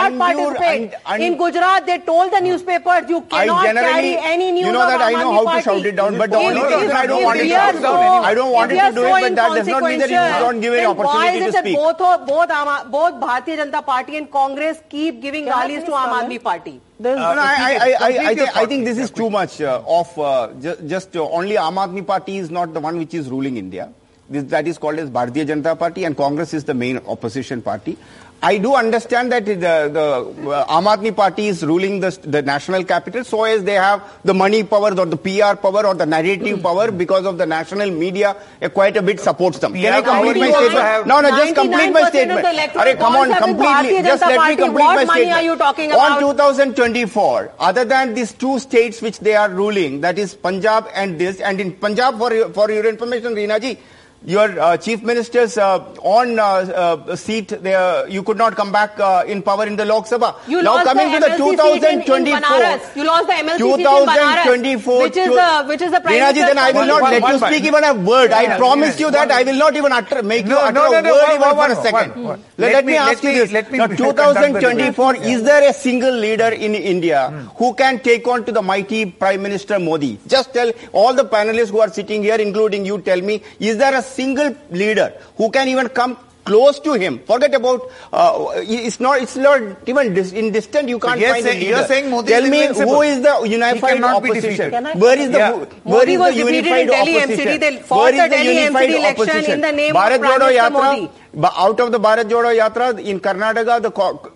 Speaker 3: not
Speaker 7: undue
Speaker 3: participate.
Speaker 7: and- and-
Speaker 3: in Gujarat, they told the newspapers you cannot
Speaker 7: generally,
Speaker 3: carry any news
Speaker 7: you know that I know how
Speaker 3: Party.
Speaker 7: to shout it down, but the only
Speaker 3: if-
Speaker 7: reason I don't want it to
Speaker 3: are
Speaker 7: shout
Speaker 3: so-
Speaker 7: down, I don't want it to do
Speaker 3: are
Speaker 7: it, but that does not mean that you don't give an
Speaker 3: then
Speaker 7: opportunity
Speaker 3: why
Speaker 7: to
Speaker 3: is it
Speaker 7: speak.
Speaker 3: Both, of- both, Aam- both Bharatiya Janata Party and Congress keep giving
Speaker 5: Can
Speaker 3: rallies to
Speaker 5: please
Speaker 3: Aam? Aadmi Party.
Speaker 5: There's
Speaker 7: No, no, I, I, I, I, I, think, I think this is too much uh, of uh, just, just uh, only Aam Aadmi Party is not the one which is ruling India. This, that is called as Bharatiya Janata Party and Congress is the main opposition party. I do understand that the, the uh, Aam Aadmi Party is ruling the, the national capital so as they have the money power or the PR power or the narrative power because of the national media uh, quite a bit supports them. Can I complete my statement? No, no, just complete my statement. Arey, come on,
Speaker 3: bonds have been
Speaker 7: completely. Just let me complete
Speaker 3: What
Speaker 7: my
Speaker 3: money
Speaker 7: statement.
Speaker 3: are you talking
Speaker 7: On 2024, other than these two states which they are ruling, that is Punjab and this, and in Punjab, for for your information, Reena ji, your uh, chief minister's uh, on uh, uh, seat, there, you could not come back uh, in power in the Lok Sabha.
Speaker 3: You
Speaker 7: now coming
Speaker 3: the
Speaker 7: to the
Speaker 3: MLC seat in- in
Speaker 7: 2024,
Speaker 3: You lost the MLC seat in Banaras,
Speaker 7: 2024,
Speaker 3: which is the- which is the Prime
Speaker 7: Reena ji, then I will
Speaker 3: Minister's
Speaker 7: not
Speaker 1: One-
Speaker 7: let
Speaker 1: one
Speaker 7: you
Speaker 1: by-
Speaker 7: speak even a word. I
Speaker 1: Yeah,
Speaker 7: promise
Speaker 1: yes,
Speaker 7: you that
Speaker 1: one-
Speaker 7: I will not even utter, make you
Speaker 1: No,
Speaker 7: utter
Speaker 1: no, no,
Speaker 7: a
Speaker 1: no,
Speaker 7: word
Speaker 1: one-
Speaker 7: even
Speaker 1: one-
Speaker 7: for a
Speaker 1: one-
Speaker 7: second.
Speaker 1: one-
Speaker 7: Let,
Speaker 1: let
Speaker 7: me,
Speaker 1: me-
Speaker 7: ask
Speaker 1: let
Speaker 7: you
Speaker 1: me-
Speaker 7: this.
Speaker 1: let me
Speaker 7: now,
Speaker 1: conduct the debate.
Speaker 7: 2024, is there a single leader in India who can take on to the mighty Prime Minister Modi? Just tell all the panelists who are sitting here, including you, tell me, is there a single leader who can even come close to him. Forget about, uh, it's not, it's not even dis- in distant, you can't
Speaker 1: you're
Speaker 7: find
Speaker 1: saying-
Speaker 7: a leader.
Speaker 1: you're saying Modi
Speaker 7: Tell
Speaker 1: is
Speaker 7: me who is the unified opposition?
Speaker 1: defeated.
Speaker 5: Can I-
Speaker 7: Where is the,
Speaker 1: Yeah.
Speaker 7: where
Speaker 3: Modi
Speaker 7: is
Speaker 3: was
Speaker 7: the
Speaker 3: defeated in
Speaker 7: unified
Speaker 3: Delhi
Speaker 7: opposition?
Speaker 3: MCD. They fought
Speaker 7: Where is
Speaker 3: the Delhi
Speaker 7: unified
Speaker 3: MCD election
Speaker 7: opposition?
Speaker 3: in the name of
Speaker 7: Bharat
Speaker 3: Prime
Speaker 7: Jodo Yatra,
Speaker 3: Modi.
Speaker 7: Out of the Bharat Jodo Yatra in Karnataka, the co-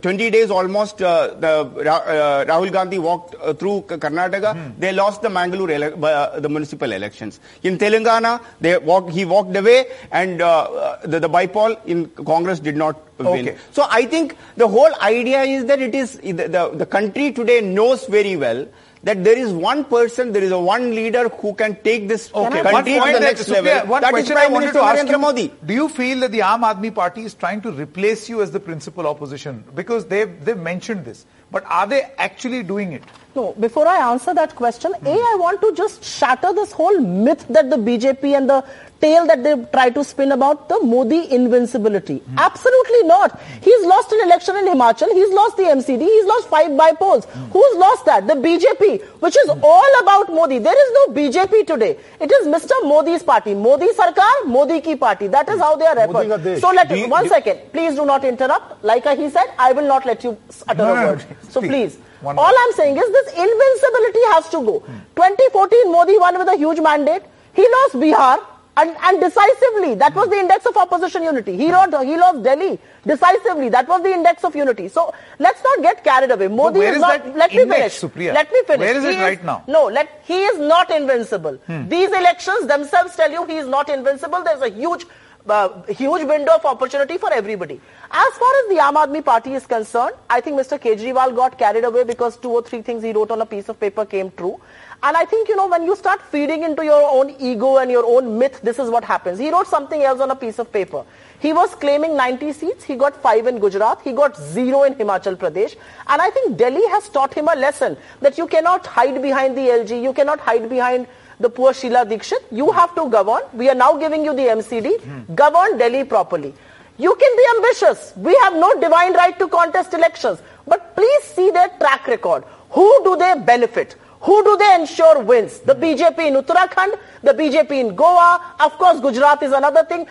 Speaker 7: 20 days almost, uh, the Ra- uh, Rahul Gandhi walked uh, through Karnataka. They lost the Mangalore ele- uh, the municipal elections. In Telangana, they walked, he walked away, and uh, uh, the, the bypoll in Congress did not win.
Speaker 1: Okay.
Speaker 7: So I think the whole idea is that it is the, the, the country today knows very well that there is one person, there is a one leader who can take this
Speaker 1: Okay,
Speaker 7: country to the next
Speaker 1: Supriya,
Speaker 7: level.
Speaker 1: one
Speaker 7: That is
Speaker 1: question I
Speaker 7: Prime
Speaker 1: wanted
Speaker 7: Minister
Speaker 1: to ask
Speaker 7: Narendra Modi.
Speaker 1: Do you feel that the Aam Aadmi Party is trying to replace you as the principal opposition? Because they've, they've mentioned this. But are they actually doing it?
Speaker 5: No, before I answer that question, A, I want to just shatter this whole myth that the BJP and the tale that they try to spin about the Modi invincibility. Absolutely not. He's lost an election in Himachal. He's lost the MCD. He's lost five bypolls. Who's lost that? The BJP, which is all about Modi. There is no BJP today. It is Mr. Modi's party. Modi Sarkar, Modi ki party. That is how they are referred. So let
Speaker 1: Do you-
Speaker 5: one
Speaker 1: do-
Speaker 5: second. Please do not interrupt. Like he said, I will not let you utter
Speaker 1: No,
Speaker 5: a word. So
Speaker 1: please. One
Speaker 5: All. I'm saying is this invincibility has to go. 2014, Modi won with a huge mandate. He lost Bihar and, and decisively. That was the index of opposition unity. He lost, he lost Delhi decisively. That was the index of unity. So let's not get carried away. Modi is
Speaker 1: is
Speaker 5: not. Let me finish.
Speaker 1: Supriya?
Speaker 5: Let me finish.
Speaker 1: Where is
Speaker 5: He
Speaker 1: it right now? Hmm.
Speaker 5: No, let he is not invincible. These elections themselves tell you he is not invincible. There's a huge uh, huge window of opportunity for everybody. As far as the Aam Aadmi Party is concerned, I think Mr. Kejriwal got carried away because two or three things he wrote on a piece of paper came true. And I think, you know, when you start feeding into your own ego and your own myth, this is what happens. He wrote something else on a piece of paper. He was claiming 90 seats. He got five in Gujarat. He got zero in Himachal Pradesh. And I think Delhi has taught him a lesson that you cannot hide behind the LG. You cannot hide behind the poor Sheila Dikshit. You have to govern. We are now giving you the MCD. Govern Delhi properly. You can be ambitious. We have no divine right to contest elections. But please see their track record. Who do they benefit? Who do they ensure wins? The BJP in Uttarakhand, the BJP in Goa, of course Gujarat is another thing.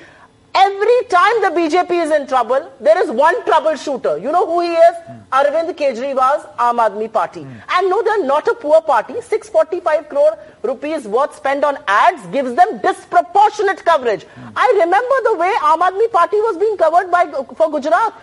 Speaker 5: Every time the BJP is in trouble, there is one troubleshooter. You know who he is? Arvind Kejriwal's Aam Aadmi Party. And no, they're not a poor party. 645 crore rupees worth spent on ads gives them disproportionate coverage. I remember the way Aam Aadmi Party was being covered by for Gujarat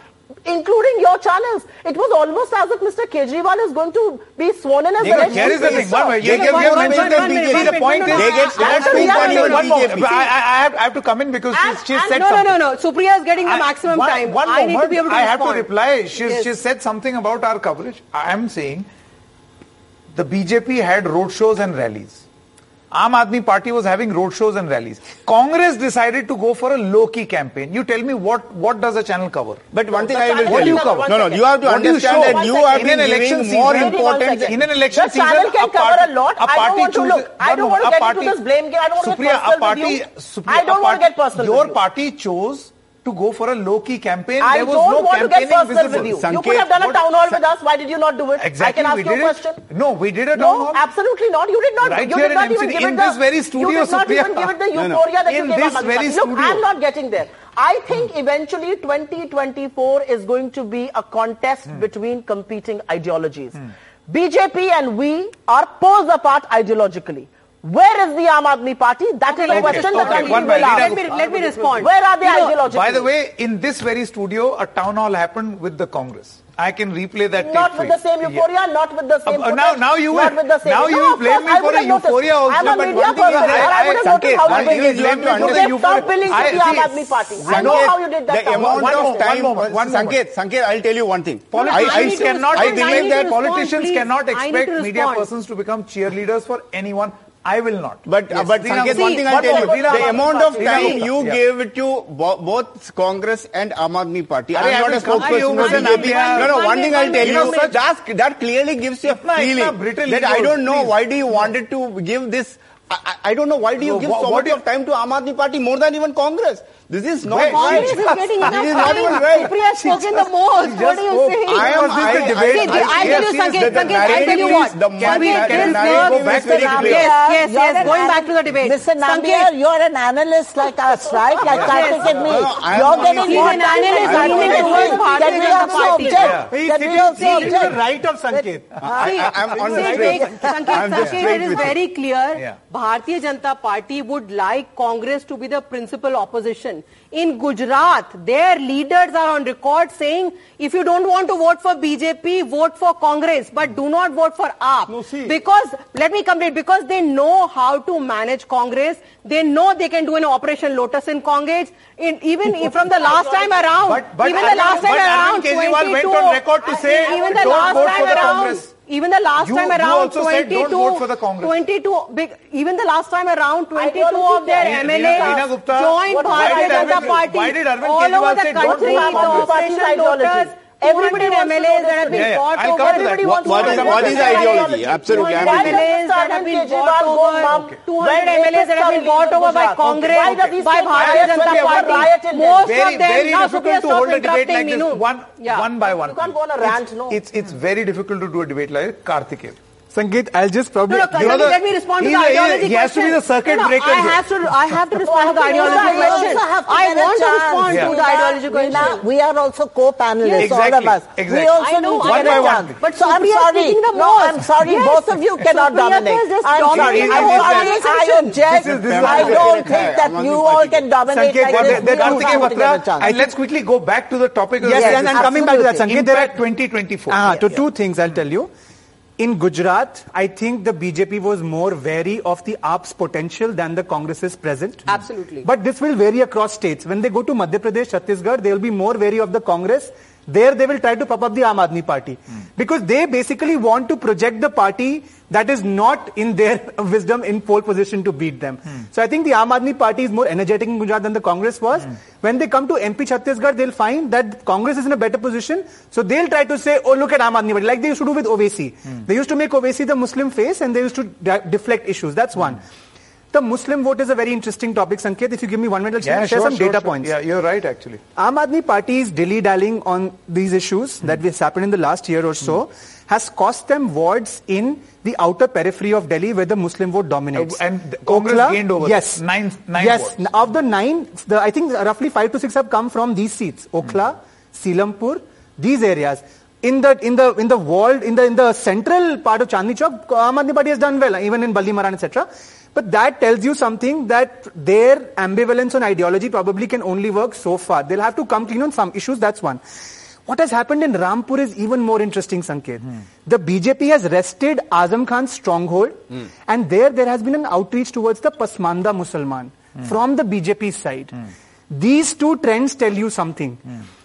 Speaker 5: including your channels. It was almost as if Mr. Kejriwal is going to be sworn in as
Speaker 7: They
Speaker 1: But here is the thing. One minute. You
Speaker 7: They
Speaker 1: have-
Speaker 7: get-
Speaker 1: you have
Speaker 7: one
Speaker 1: mentioned
Speaker 7: one
Speaker 1: The point is,
Speaker 7: They get
Speaker 5: Answer
Speaker 7: slashed
Speaker 5: the
Speaker 7: with
Speaker 5: other
Speaker 7: money
Speaker 5: thing.
Speaker 7: on
Speaker 1: one more.
Speaker 7: BJP.
Speaker 1: I, have, to come in because she's said
Speaker 3: No, no,
Speaker 1: something.
Speaker 3: no, no. Supriya is getting the maximum time.
Speaker 1: One
Speaker 3: I need to
Speaker 1: moment,
Speaker 3: be able to
Speaker 1: I have to reply. She said something about our coverage. I am saying the BJP had roadshows and rallies. Aam Aadmi Party was having roadshows and rallies. Congress decided to go for a low-key campaign. You tell me what, what does a channel cover?
Speaker 7: But one thing
Speaker 5: The
Speaker 7: I will
Speaker 5: channel
Speaker 7: tell
Speaker 5: can
Speaker 7: you.
Speaker 5: cover- one
Speaker 7: No, no, you have to
Speaker 1: What do you
Speaker 7: understand that you
Speaker 5: One
Speaker 7: have been
Speaker 1: In an election
Speaker 7: giving more
Speaker 1: season-
Speaker 5: Wait one
Speaker 7: importance.
Speaker 5: second.
Speaker 1: In an election
Speaker 5: the channel
Speaker 1: season,
Speaker 5: can
Speaker 1: a
Speaker 5: cover
Speaker 1: party-
Speaker 5: a lot.
Speaker 1: a
Speaker 5: I don't
Speaker 1: party
Speaker 5: want to look. I don't
Speaker 1: moment,
Speaker 5: want to get
Speaker 1: party-
Speaker 5: into this blame game. I don't want to
Speaker 1: Supriya,
Speaker 5: get personal
Speaker 1: a party,
Speaker 5: with you.
Speaker 1: Supriya,
Speaker 5: I don't want to get personal
Speaker 1: Your party chose to go for a low-key campaign.
Speaker 5: I
Speaker 1: there was
Speaker 5: don't
Speaker 1: no
Speaker 5: want to get personal
Speaker 1: visible.
Speaker 5: with you. you could have done a town hall with us. Why did you not do it?
Speaker 1: Exactly,
Speaker 5: I can ask you a
Speaker 1: did it.
Speaker 5: question.
Speaker 1: No, we did a town hall.
Speaker 5: No,
Speaker 1: hall.
Speaker 5: absolutely not. You did not.
Speaker 1: Right
Speaker 5: you did not even
Speaker 1: MCD,
Speaker 5: give
Speaker 1: in
Speaker 5: it the,
Speaker 1: very studio,
Speaker 5: You did not
Speaker 1: Supriya.
Speaker 5: even give it the
Speaker 7: No, no.
Speaker 5: euphoria that
Speaker 1: In
Speaker 5: you gave
Speaker 1: this
Speaker 5: Aman
Speaker 1: very
Speaker 5: Look,
Speaker 1: studio.
Speaker 5: I'm not getting there. I think eventually 2024 is going to be a contest
Speaker 1: Hmm.
Speaker 5: between competing ideologies. BJP and we are poles apart ideologically. Where is the Aam Aadmi Party? That is
Speaker 3: Okay,
Speaker 5: the question
Speaker 1: okay,
Speaker 5: that
Speaker 1: okay,
Speaker 5: we
Speaker 1: one
Speaker 5: will ask.
Speaker 3: Let me, let me respond.
Speaker 5: Where are they
Speaker 3: You know,
Speaker 5: ideologically?
Speaker 1: By the way, in this very studio, a town hall happened with the Congress. I can replay that tape
Speaker 5: Not with
Speaker 1: you.
Speaker 5: the same euphoria, not with the same.
Speaker 1: Uh, now- now you
Speaker 5: not
Speaker 1: will-
Speaker 5: with the same.
Speaker 1: now you
Speaker 5: No,
Speaker 1: blame me for a euphoria also,
Speaker 5: I'm a
Speaker 1: but
Speaker 5: media
Speaker 1: one thing is-
Speaker 5: person.
Speaker 1: I-
Speaker 5: I,
Speaker 1: I-
Speaker 5: would have
Speaker 1: Sanket,
Speaker 5: noticed how
Speaker 1: one
Speaker 5: you
Speaker 1: thing
Speaker 5: did
Speaker 1: is you have to
Speaker 5: You
Speaker 1: understand
Speaker 5: kept
Speaker 1: euphoria.
Speaker 5: stop billing to the Aam
Speaker 1: see,
Speaker 5: Aadmi Party. I know how you did that.
Speaker 7: The
Speaker 5: town
Speaker 7: amount
Speaker 1: One
Speaker 7: of time,
Speaker 1: one moment,
Speaker 7: Sanket, Sanket, I'll tell you one thing.
Speaker 1: Politicians
Speaker 3: I
Speaker 1: cannot.
Speaker 3: I
Speaker 1: expect that politicians cannot
Speaker 3: I need to
Speaker 1: expect media persons to become cheerleaders for anyone. I will not.
Speaker 7: But, uh,
Speaker 1: Yes,
Speaker 7: but
Speaker 1: Reena,
Speaker 7: Sanket,
Speaker 1: see,
Speaker 7: one thing I'll tell you, the amount of time you gave to bo- both Congress and Aam Aadmi Party. I'm not a
Speaker 1: to you,
Speaker 7: spokesperson
Speaker 1: Mr.
Speaker 7: BJP. No, no,
Speaker 3: One
Speaker 7: thing I'll tell you, that, clearly gives you a feeling that I don't know why do you wanted to give this I, I I don't know why do you
Speaker 1: So
Speaker 7: give so much of time to Aam Aadmi Party more than even Congress. This is not
Speaker 3: Congress is
Speaker 7: right.
Speaker 3: getting
Speaker 7: This
Speaker 3: enough
Speaker 7: is not
Speaker 3: time.
Speaker 7: even right.
Speaker 3: Supriya has spoken the most. What are you
Speaker 1: spoke.
Speaker 3: saying?
Speaker 7: I am.
Speaker 1: Was this
Speaker 7: I,
Speaker 1: the debate?
Speaker 7: I,
Speaker 3: See,
Speaker 7: I,
Speaker 3: I'll tell you
Speaker 7: yes, yes,
Speaker 3: Sanket, I'll tell you
Speaker 7: narrative
Speaker 3: what.
Speaker 7: is- The
Speaker 3: Can we- can
Speaker 7: is
Speaker 3: we
Speaker 7: very
Speaker 3: go back
Speaker 7: clear.
Speaker 3: Yes, yes, yes. Going back to the debate.
Speaker 4: Mr. Nambiar,
Speaker 3: Sanket,
Speaker 4: you're an analyst like us, right? Like Karthik and me.
Speaker 7: No, no,
Speaker 4: you're
Speaker 7: not-
Speaker 4: getting
Speaker 3: He's
Speaker 4: more
Speaker 3: an
Speaker 4: time
Speaker 3: analyst
Speaker 4: than
Speaker 3: leaning
Speaker 4: Karthik and
Speaker 3: towards
Speaker 4: me.
Speaker 3: Bharatiya
Speaker 4: Can we
Speaker 3: Janata
Speaker 4: also
Speaker 3: Party.
Speaker 4: object?
Speaker 2: He's
Speaker 4: Can we
Speaker 2: sitting,
Speaker 4: also
Speaker 2: he's the right of Sanket.
Speaker 7: I, I, I'm on the
Speaker 3: See,
Speaker 7: straight.
Speaker 3: Sanket, Sanket,
Speaker 7: I'm just
Speaker 3: Sanket,
Speaker 7: straight
Speaker 3: it is very clear.
Speaker 1: Yeah.
Speaker 3: Bharatiya Janata Party would like Congress to be the principal opposition. In Gujarat, their leaders are on record saying, if you don't want to vote for BJP, vote for Congress, but do not vote for AAP.
Speaker 6: No,
Speaker 3: Because, let me complete, because they know how to manage Congress. They know they can do an Operation Lotus in Congress. In, even from the last time around,
Speaker 1: But- but
Speaker 3: even the last time
Speaker 1: Arvind
Speaker 3: around,
Speaker 1: Kejriwal went on record to say,
Speaker 3: even the
Speaker 1: "Don't
Speaker 3: last
Speaker 1: vote
Speaker 3: time
Speaker 1: for the
Speaker 3: around,
Speaker 1: Congress."
Speaker 3: Even the last
Speaker 1: you,
Speaker 3: time around, 22, 22 even the last time around, 22 of their MLAs joined Bharatiya Janata Party. All over the country, the
Speaker 1: opposition voters.
Speaker 3: Operation
Speaker 4: Ideology.
Speaker 3: Lotus,
Speaker 4: Everybody
Speaker 3: 200
Speaker 4: wants
Speaker 3: MLAs that have been
Speaker 1: today.
Speaker 3: bought
Speaker 1: I'll
Speaker 3: over.
Speaker 1: come to.
Speaker 3: Everybody
Speaker 1: What-
Speaker 3: wants to
Speaker 7: what
Speaker 3: know
Speaker 7: what is the ideology? Absolutely, I'm-
Speaker 3: MLAs that have been
Speaker 4: Kejriwal
Speaker 3: bought over. 200 MLAs that have been
Speaker 4: rapists
Speaker 3: bought over by Congress,
Speaker 4: Why does he
Speaker 3: by Bharatiya? Janata Party. Most of them,
Speaker 1: very
Speaker 3: now
Speaker 1: difficult
Speaker 3: Supriya,
Speaker 1: to
Speaker 3: stop
Speaker 1: hold a debate
Speaker 3: interrupting
Speaker 1: like
Speaker 3: me,
Speaker 1: this one, by one.
Speaker 4: You can't go on a rant, no.
Speaker 1: It's, it's very difficult to do a debate like Karthikeya.
Speaker 2: Sanket, I'll just probably.
Speaker 3: No, no,
Speaker 1: You know
Speaker 3: Sanket,
Speaker 1: the-
Speaker 3: let me respond to the
Speaker 1: a- he-
Speaker 3: ideology
Speaker 1: he has to be the circuit
Speaker 3: no, no,
Speaker 1: breaker
Speaker 3: I have to, I have to respond to the ideology
Speaker 4: also
Speaker 3: question. I want to respond
Speaker 1: Yeah.
Speaker 3: to the ideology
Speaker 4: Veena,
Speaker 3: question.
Speaker 4: we are also co-panelists,
Speaker 1: Yes.
Speaker 4: all of us.
Speaker 1: exactly.
Speaker 4: We also
Speaker 3: I know,
Speaker 4: need to get
Speaker 1: One by
Speaker 4: chance.
Speaker 1: one.
Speaker 3: But
Speaker 4: so I'm
Speaker 3: Supriya is
Speaker 4: sorry.
Speaker 3: the
Speaker 4: No. I'm sorry.
Speaker 3: Yes.
Speaker 4: Both of you cannot dominate. I'm sorry. I'm
Speaker 1: whole
Speaker 4: sorry. I
Speaker 3: conversation.
Speaker 4: object.
Speaker 1: This is- this is
Speaker 4: I don't think that you all can dominate
Speaker 2: Sanket,
Speaker 4: like
Speaker 2: what
Speaker 4: this.
Speaker 2: the- the
Speaker 4: We also
Speaker 2: Karthikeya
Speaker 4: have to get a
Speaker 2: Batra,
Speaker 4: chance.
Speaker 1: And let's quickly go back to the topic of
Speaker 2: Yes, and I'm coming back to that, Sanket. There are
Speaker 1: 2024.
Speaker 2: Ah, to two things I'll tell you. In Gujarat, I think the BJP was more wary of the AAP's potential than the Congress's present.
Speaker 3: Absolutely.
Speaker 2: But this will vary across states. When they go to Madhya Pradesh, Chhattisgarh, they will be more wary of the Congress. There they will try to pop up the Aam Aadmi party. Because they basically want to project the party that is not in their wisdom in pole position to beat them. So I think the Aam Aadmi party is more energetic in Gujarat than the Congress was. When they come to MP Chhattisgarh, they'll find that Congress is in a better position. So they'll try to say, oh, look at Aam Aadmi party, like they used to do with Owaisi. They used to make Owaisi the Muslim face and they used to de- deflect issues. That's one. The Muslim vote is a very interesting topic, Sanket. If you give me one minute, I'll
Speaker 1: Yeah,
Speaker 2: share
Speaker 1: sure,
Speaker 2: some
Speaker 1: sure,
Speaker 2: data
Speaker 1: sure.
Speaker 2: points.
Speaker 1: Yeah, you're right, actually.
Speaker 2: Aam Aadmi Party is dilly-dallying on these issues that has happened in the last year or so, has cost them wards in the outer periphery of Delhi where the Muslim vote dominates.
Speaker 1: Uh, and Congress gained over
Speaker 2: yes.
Speaker 1: Nine- nine
Speaker 2: yes, n- of the nine, the, I think roughly five to six have come from these seats: Okhla, Silampur, these areas. In the in the in the walled in the in the central part of Chandni Chowk, Aam Aadmi Party has done well, even in Balli Maran, etc. But that tells you something that their ambivalence on ideology probably can only work so far. They'll have to come clean on some issues. That's one. What has happened in Rampur is even more interesting, Sanket. Hmm. The BJP has wrested Azam Khan's stronghold, hmm. and there there has been an outreach towards the Pasmanda Musalman hmm. from the BJP side. These two trends tell you something.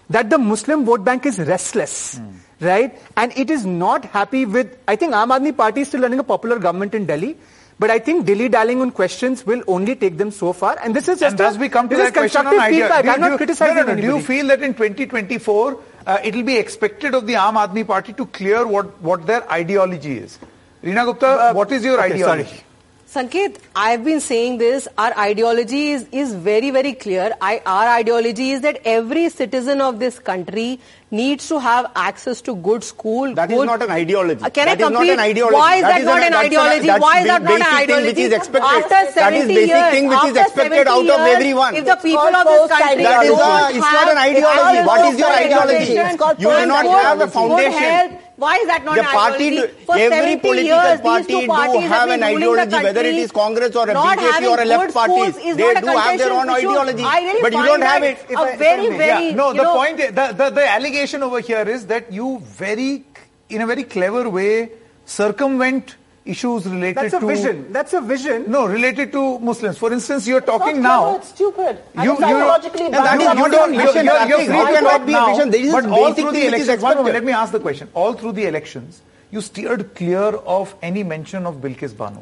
Speaker 2: That the Muslim vote bank is restless, right? And it is not happy with, I think Aam Aadmi Party is still running a popular government in Delhi. But I think dilly-dallying on questions will only take them so far. And this is just
Speaker 1: And
Speaker 2: a,
Speaker 1: we come to
Speaker 2: this
Speaker 1: that
Speaker 2: is
Speaker 1: question on
Speaker 2: constructive
Speaker 1: idea.
Speaker 2: feedback.
Speaker 1: You-
Speaker 2: I'm
Speaker 1: do
Speaker 2: not
Speaker 1: you-
Speaker 2: criticizing
Speaker 1: no, no, no. Do you feel that in 2024 uh, it will be expected of the Aam Aadmi Party to clear what, what their ideology is? Reena Gupta, what is your
Speaker 2: okay,
Speaker 1: ideology?
Speaker 2: sorry.
Speaker 3: Sanket, I've been saying this. Our ideology is, is very, very clear. I, our ideology is that every citizen of this country needs to have access to good school.
Speaker 7: That is
Speaker 3: good,
Speaker 7: not an ideology.
Speaker 3: Uh, can
Speaker 7: That
Speaker 3: I
Speaker 7: is not
Speaker 3: complete?
Speaker 7: an ideology.
Speaker 3: Why is
Speaker 7: That
Speaker 3: that,
Speaker 7: is
Speaker 3: not
Speaker 7: an-
Speaker 3: an ideology?
Speaker 7: that's
Speaker 3: Why is that not an ideology?
Speaker 7: which is expected.
Speaker 3: After
Speaker 7: That is
Speaker 3: 70
Speaker 7: basic
Speaker 3: years,
Speaker 7: thing which is expected
Speaker 3: 70
Speaker 7: out of everyone.
Speaker 3: If the people of this country
Speaker 4: post-ideology. That is
Speaker 3: don't
Speaker 7: a- it's not an ideology.
Speaker 3: access
Speaker 7: What
Speaker 3: to
Speaker 7: is your ideology?
Speaker 3: education,
Speaker 4: It's called
Speaker 7: You do not have a
Speaker 3: good
Speaker 7: foundation.
Speaker 3: Health, Why is that not
Speaker 7: The
Speaker 3: an
Speaker 7: party,
Speaker 3: ideology?
Speaker 7: do-
Speaker 3: For
Speaker 7: every
Speaker 3: 70
Speaker 7: political
Speaker 3: years, these
Speaker 7: party
Speaker 3: two
Speaker 7: do
Speaker 3: parties
Speaker 7: have
Speaker 3: been
Speaker 7: an
Speaker 3: ruling the
Speaker 7: ideology, whether it is Congress or a
Speaker 3: Not
Speaker 7: BJP or a left party. They do have their own
Speaker 3: issue.
Speaker 7: ideology.
Speaker 3: Really
Speaker 7: But you don't have it.
Speaker 2: If I-
Speaker 3: a
Speaker 2: if I
Speaker 3: very,
Speaker 2: may.
Speaker 1: yeah, no, the
Speaker 3: know,
Speaker 1: point, the, the, the allegation over here is that you very, in a very clever way, circumvent issues related to...
Speaker 2: That's a
Speaker 1: to...
Speaker 2: vision. That's a vision.
Speaker 1: No, related to Muslims. For instance, you're talking
Speaker 4: Not
Speaker 1: now...
Speaker 4: clever, It's stupid. And
Speaker 1: You,
Speaker 4: it's
Speaker 1: you,
Speaker 4: ideologically
Speaker 7: And that
Speaker 4: bound
Speaker 7: is
Speaker 4: up
Speaker 7: not
Speaker 4: with
Speaker 7: a
Speaker 4: something.
Speaker 7: vision.
Speaker 1: You're, you're
Speaker 7: Karthik,
Speaker 1: free to
Speaker 7: can
Speaker 1: talk
Speaker 7: that be a vision? This is
Speaker 1: but all
Speaker 7: basic
Speaker 1: through the
Speaker 7: thing
Speaker 1: elections, one moment, let me ask the question. All through the elections, you steered clear of any mention of Bilkis Banu.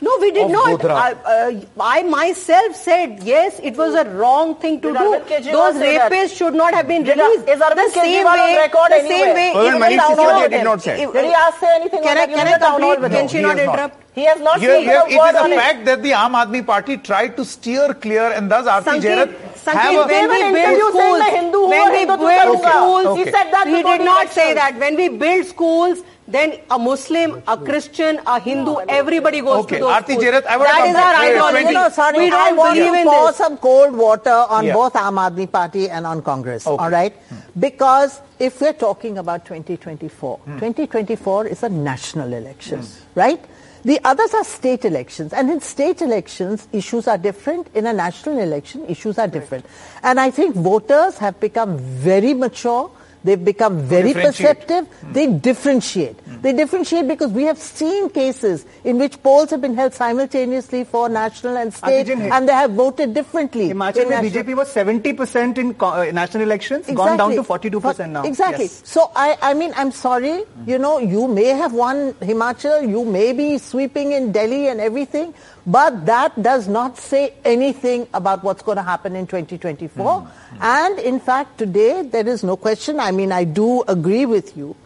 Speaker 3: No, we did not. I, uh, I myself said yes, it was a wrong thing to
Speaker 4: Did
Speaker 3: do. Those
Speaker 4: say that?
Speaker 3: rapists should not have been
Speaker 4: Did-
Speaker 3: released.
Speaker 4: is Arvind
Speaker 3: the same
Speaker 4: Kejriwal on
Speaker 3: way,
Speaker 4: record
Speaker 3: the same
Speaker 4: anywhere?
Speaker 3: way.
Speaker 7: Well,
Speaker 3: even
Speaker 7: Manish Sisodia did not say.
Speaker 4: Did he ask say anything
Speaker 3: Can
Speaker 4: on
Speaker 3: I, can I
Speaker 4: did
Speaker 3: complete? Can she
Speaker 1: he
Speaker 3: not
Speaker 1: not.
Speaker 3: interrupt?
Speaker 4: He has not
Speaker 1: Here,
Speaker 4: said
Speaker 1: here,
Speaker 4: a
Speaker 1: it
Speaker 4: word
Speaker 1: is a
Speaker 4: on it.
Speaker 1: fact that the Aam Aadmi Party tried to steer clear and thus Aarti
Speaker 3: Sanket, Jairath
Speaker 1: have a-
Speaker 3: when we build schools,
Speaker 5: the Hindu who
Speaker 3: when we build
Speaker 5: karunga.
Speaker 3: schools,
Speaker 5: He said that
Speaker 3: he did
Speaker 5: the
Speaker 3: not say that. When we build schools, then a Muslim, a Christian, a Hindu, everybody goes
Speaker 1: Okay,
Speaker 3: to those
Speaker 1: Aarti
Speaker 3: schools.
Speaker 1: Jairath, I want to
Speaker 3: That
Speaker 1: come
Speaker 3: is our
Speaker 1: Wait, wait,
Speaker 3: ideology.
Speaker 1: 20.
Speaker 4: You know, sorry,
Speaker 3: we
Speaker 4: I
Speaker 3: don't
Speaker 4: want
Speaker 3: believe
Speaker 4: to
Speaker 3: in
Speaker 4: pour
Speaker 3: this.
Speaker 4: some cold water on
Speaker 1: Yeah.
Speaker 4: both Aam Aadmi Party and on Congress.
Speaker 1: Okay.
Speaker 4: All right, hmm. because if we're talking about 2024, hmm. 2024 is a national election, hmm. right? The others are state elections, and in state elections, issues are different. In a national election, issues are different. And I think voters have become very mature. They've become very perceptive. Hmm. They differentiate. Hmm. They differentiate because we have seen cases in which polls have been held simultaneously for national and ah, state,
Speaker 2: Antigen,
Speaker 4: and they have voted differently.
Speaker 2: Himachal,
Speaker 4: in
Speaker 2: BJP was 70% in uh, national elections, gone down to 42% now.
Speaker 4: Exactly.
Speaker 2: Yes.
Speaker 4: So I, I mean, I'm sorry. Hmm. You know, you may have won Himachal, you may be sweeping in Delhi and everything, but that does not say anything about what's going to happen in 2024. Mm. And in fact, today there is no question. I mean, I do agree with you.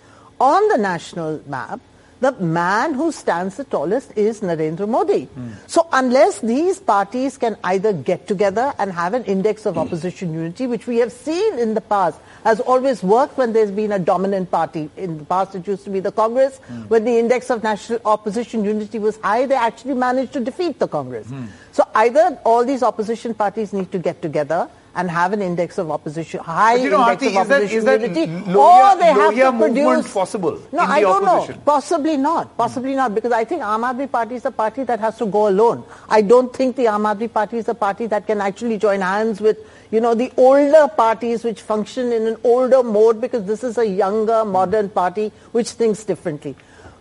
Speaker 4: On the national map, the man who stands the tallest is Narendra Modi. So unless these parties can either get together and have an index of opposition unity, which we have seen in the past has always worked when there's been a dominant party. In the past it used to be the Congress. When the index of national opposition unity was high, they actually managed to defeat the Congress. So either all these opposition parties need to get together and have an index of opposition, high
Speaker 1: But you know,
Speaker 4: index
Speaker 1: Aarti,
Speaker 4: of
Speaker 1: is that,
Speaker 4: opposition
Speaker 1: is that
Speaker 4: unity,
Speaker 1: Lohia,
Speaker 4: or they have to produce
Speaker 1: possible
Speaker 4: no,
Speaker 1: in
Speaker 4: I don't
Speaker 1: opposition?
Speaker 4: know. Possibly not. Possibly not. Because I think Aam Aadmi Party is a party that has to go alone. I don't think the Aam Aadmi Party is a party that can actually join hands with, you know, the older parties which function in an older mode because this is a younger, modern party which thinks differently.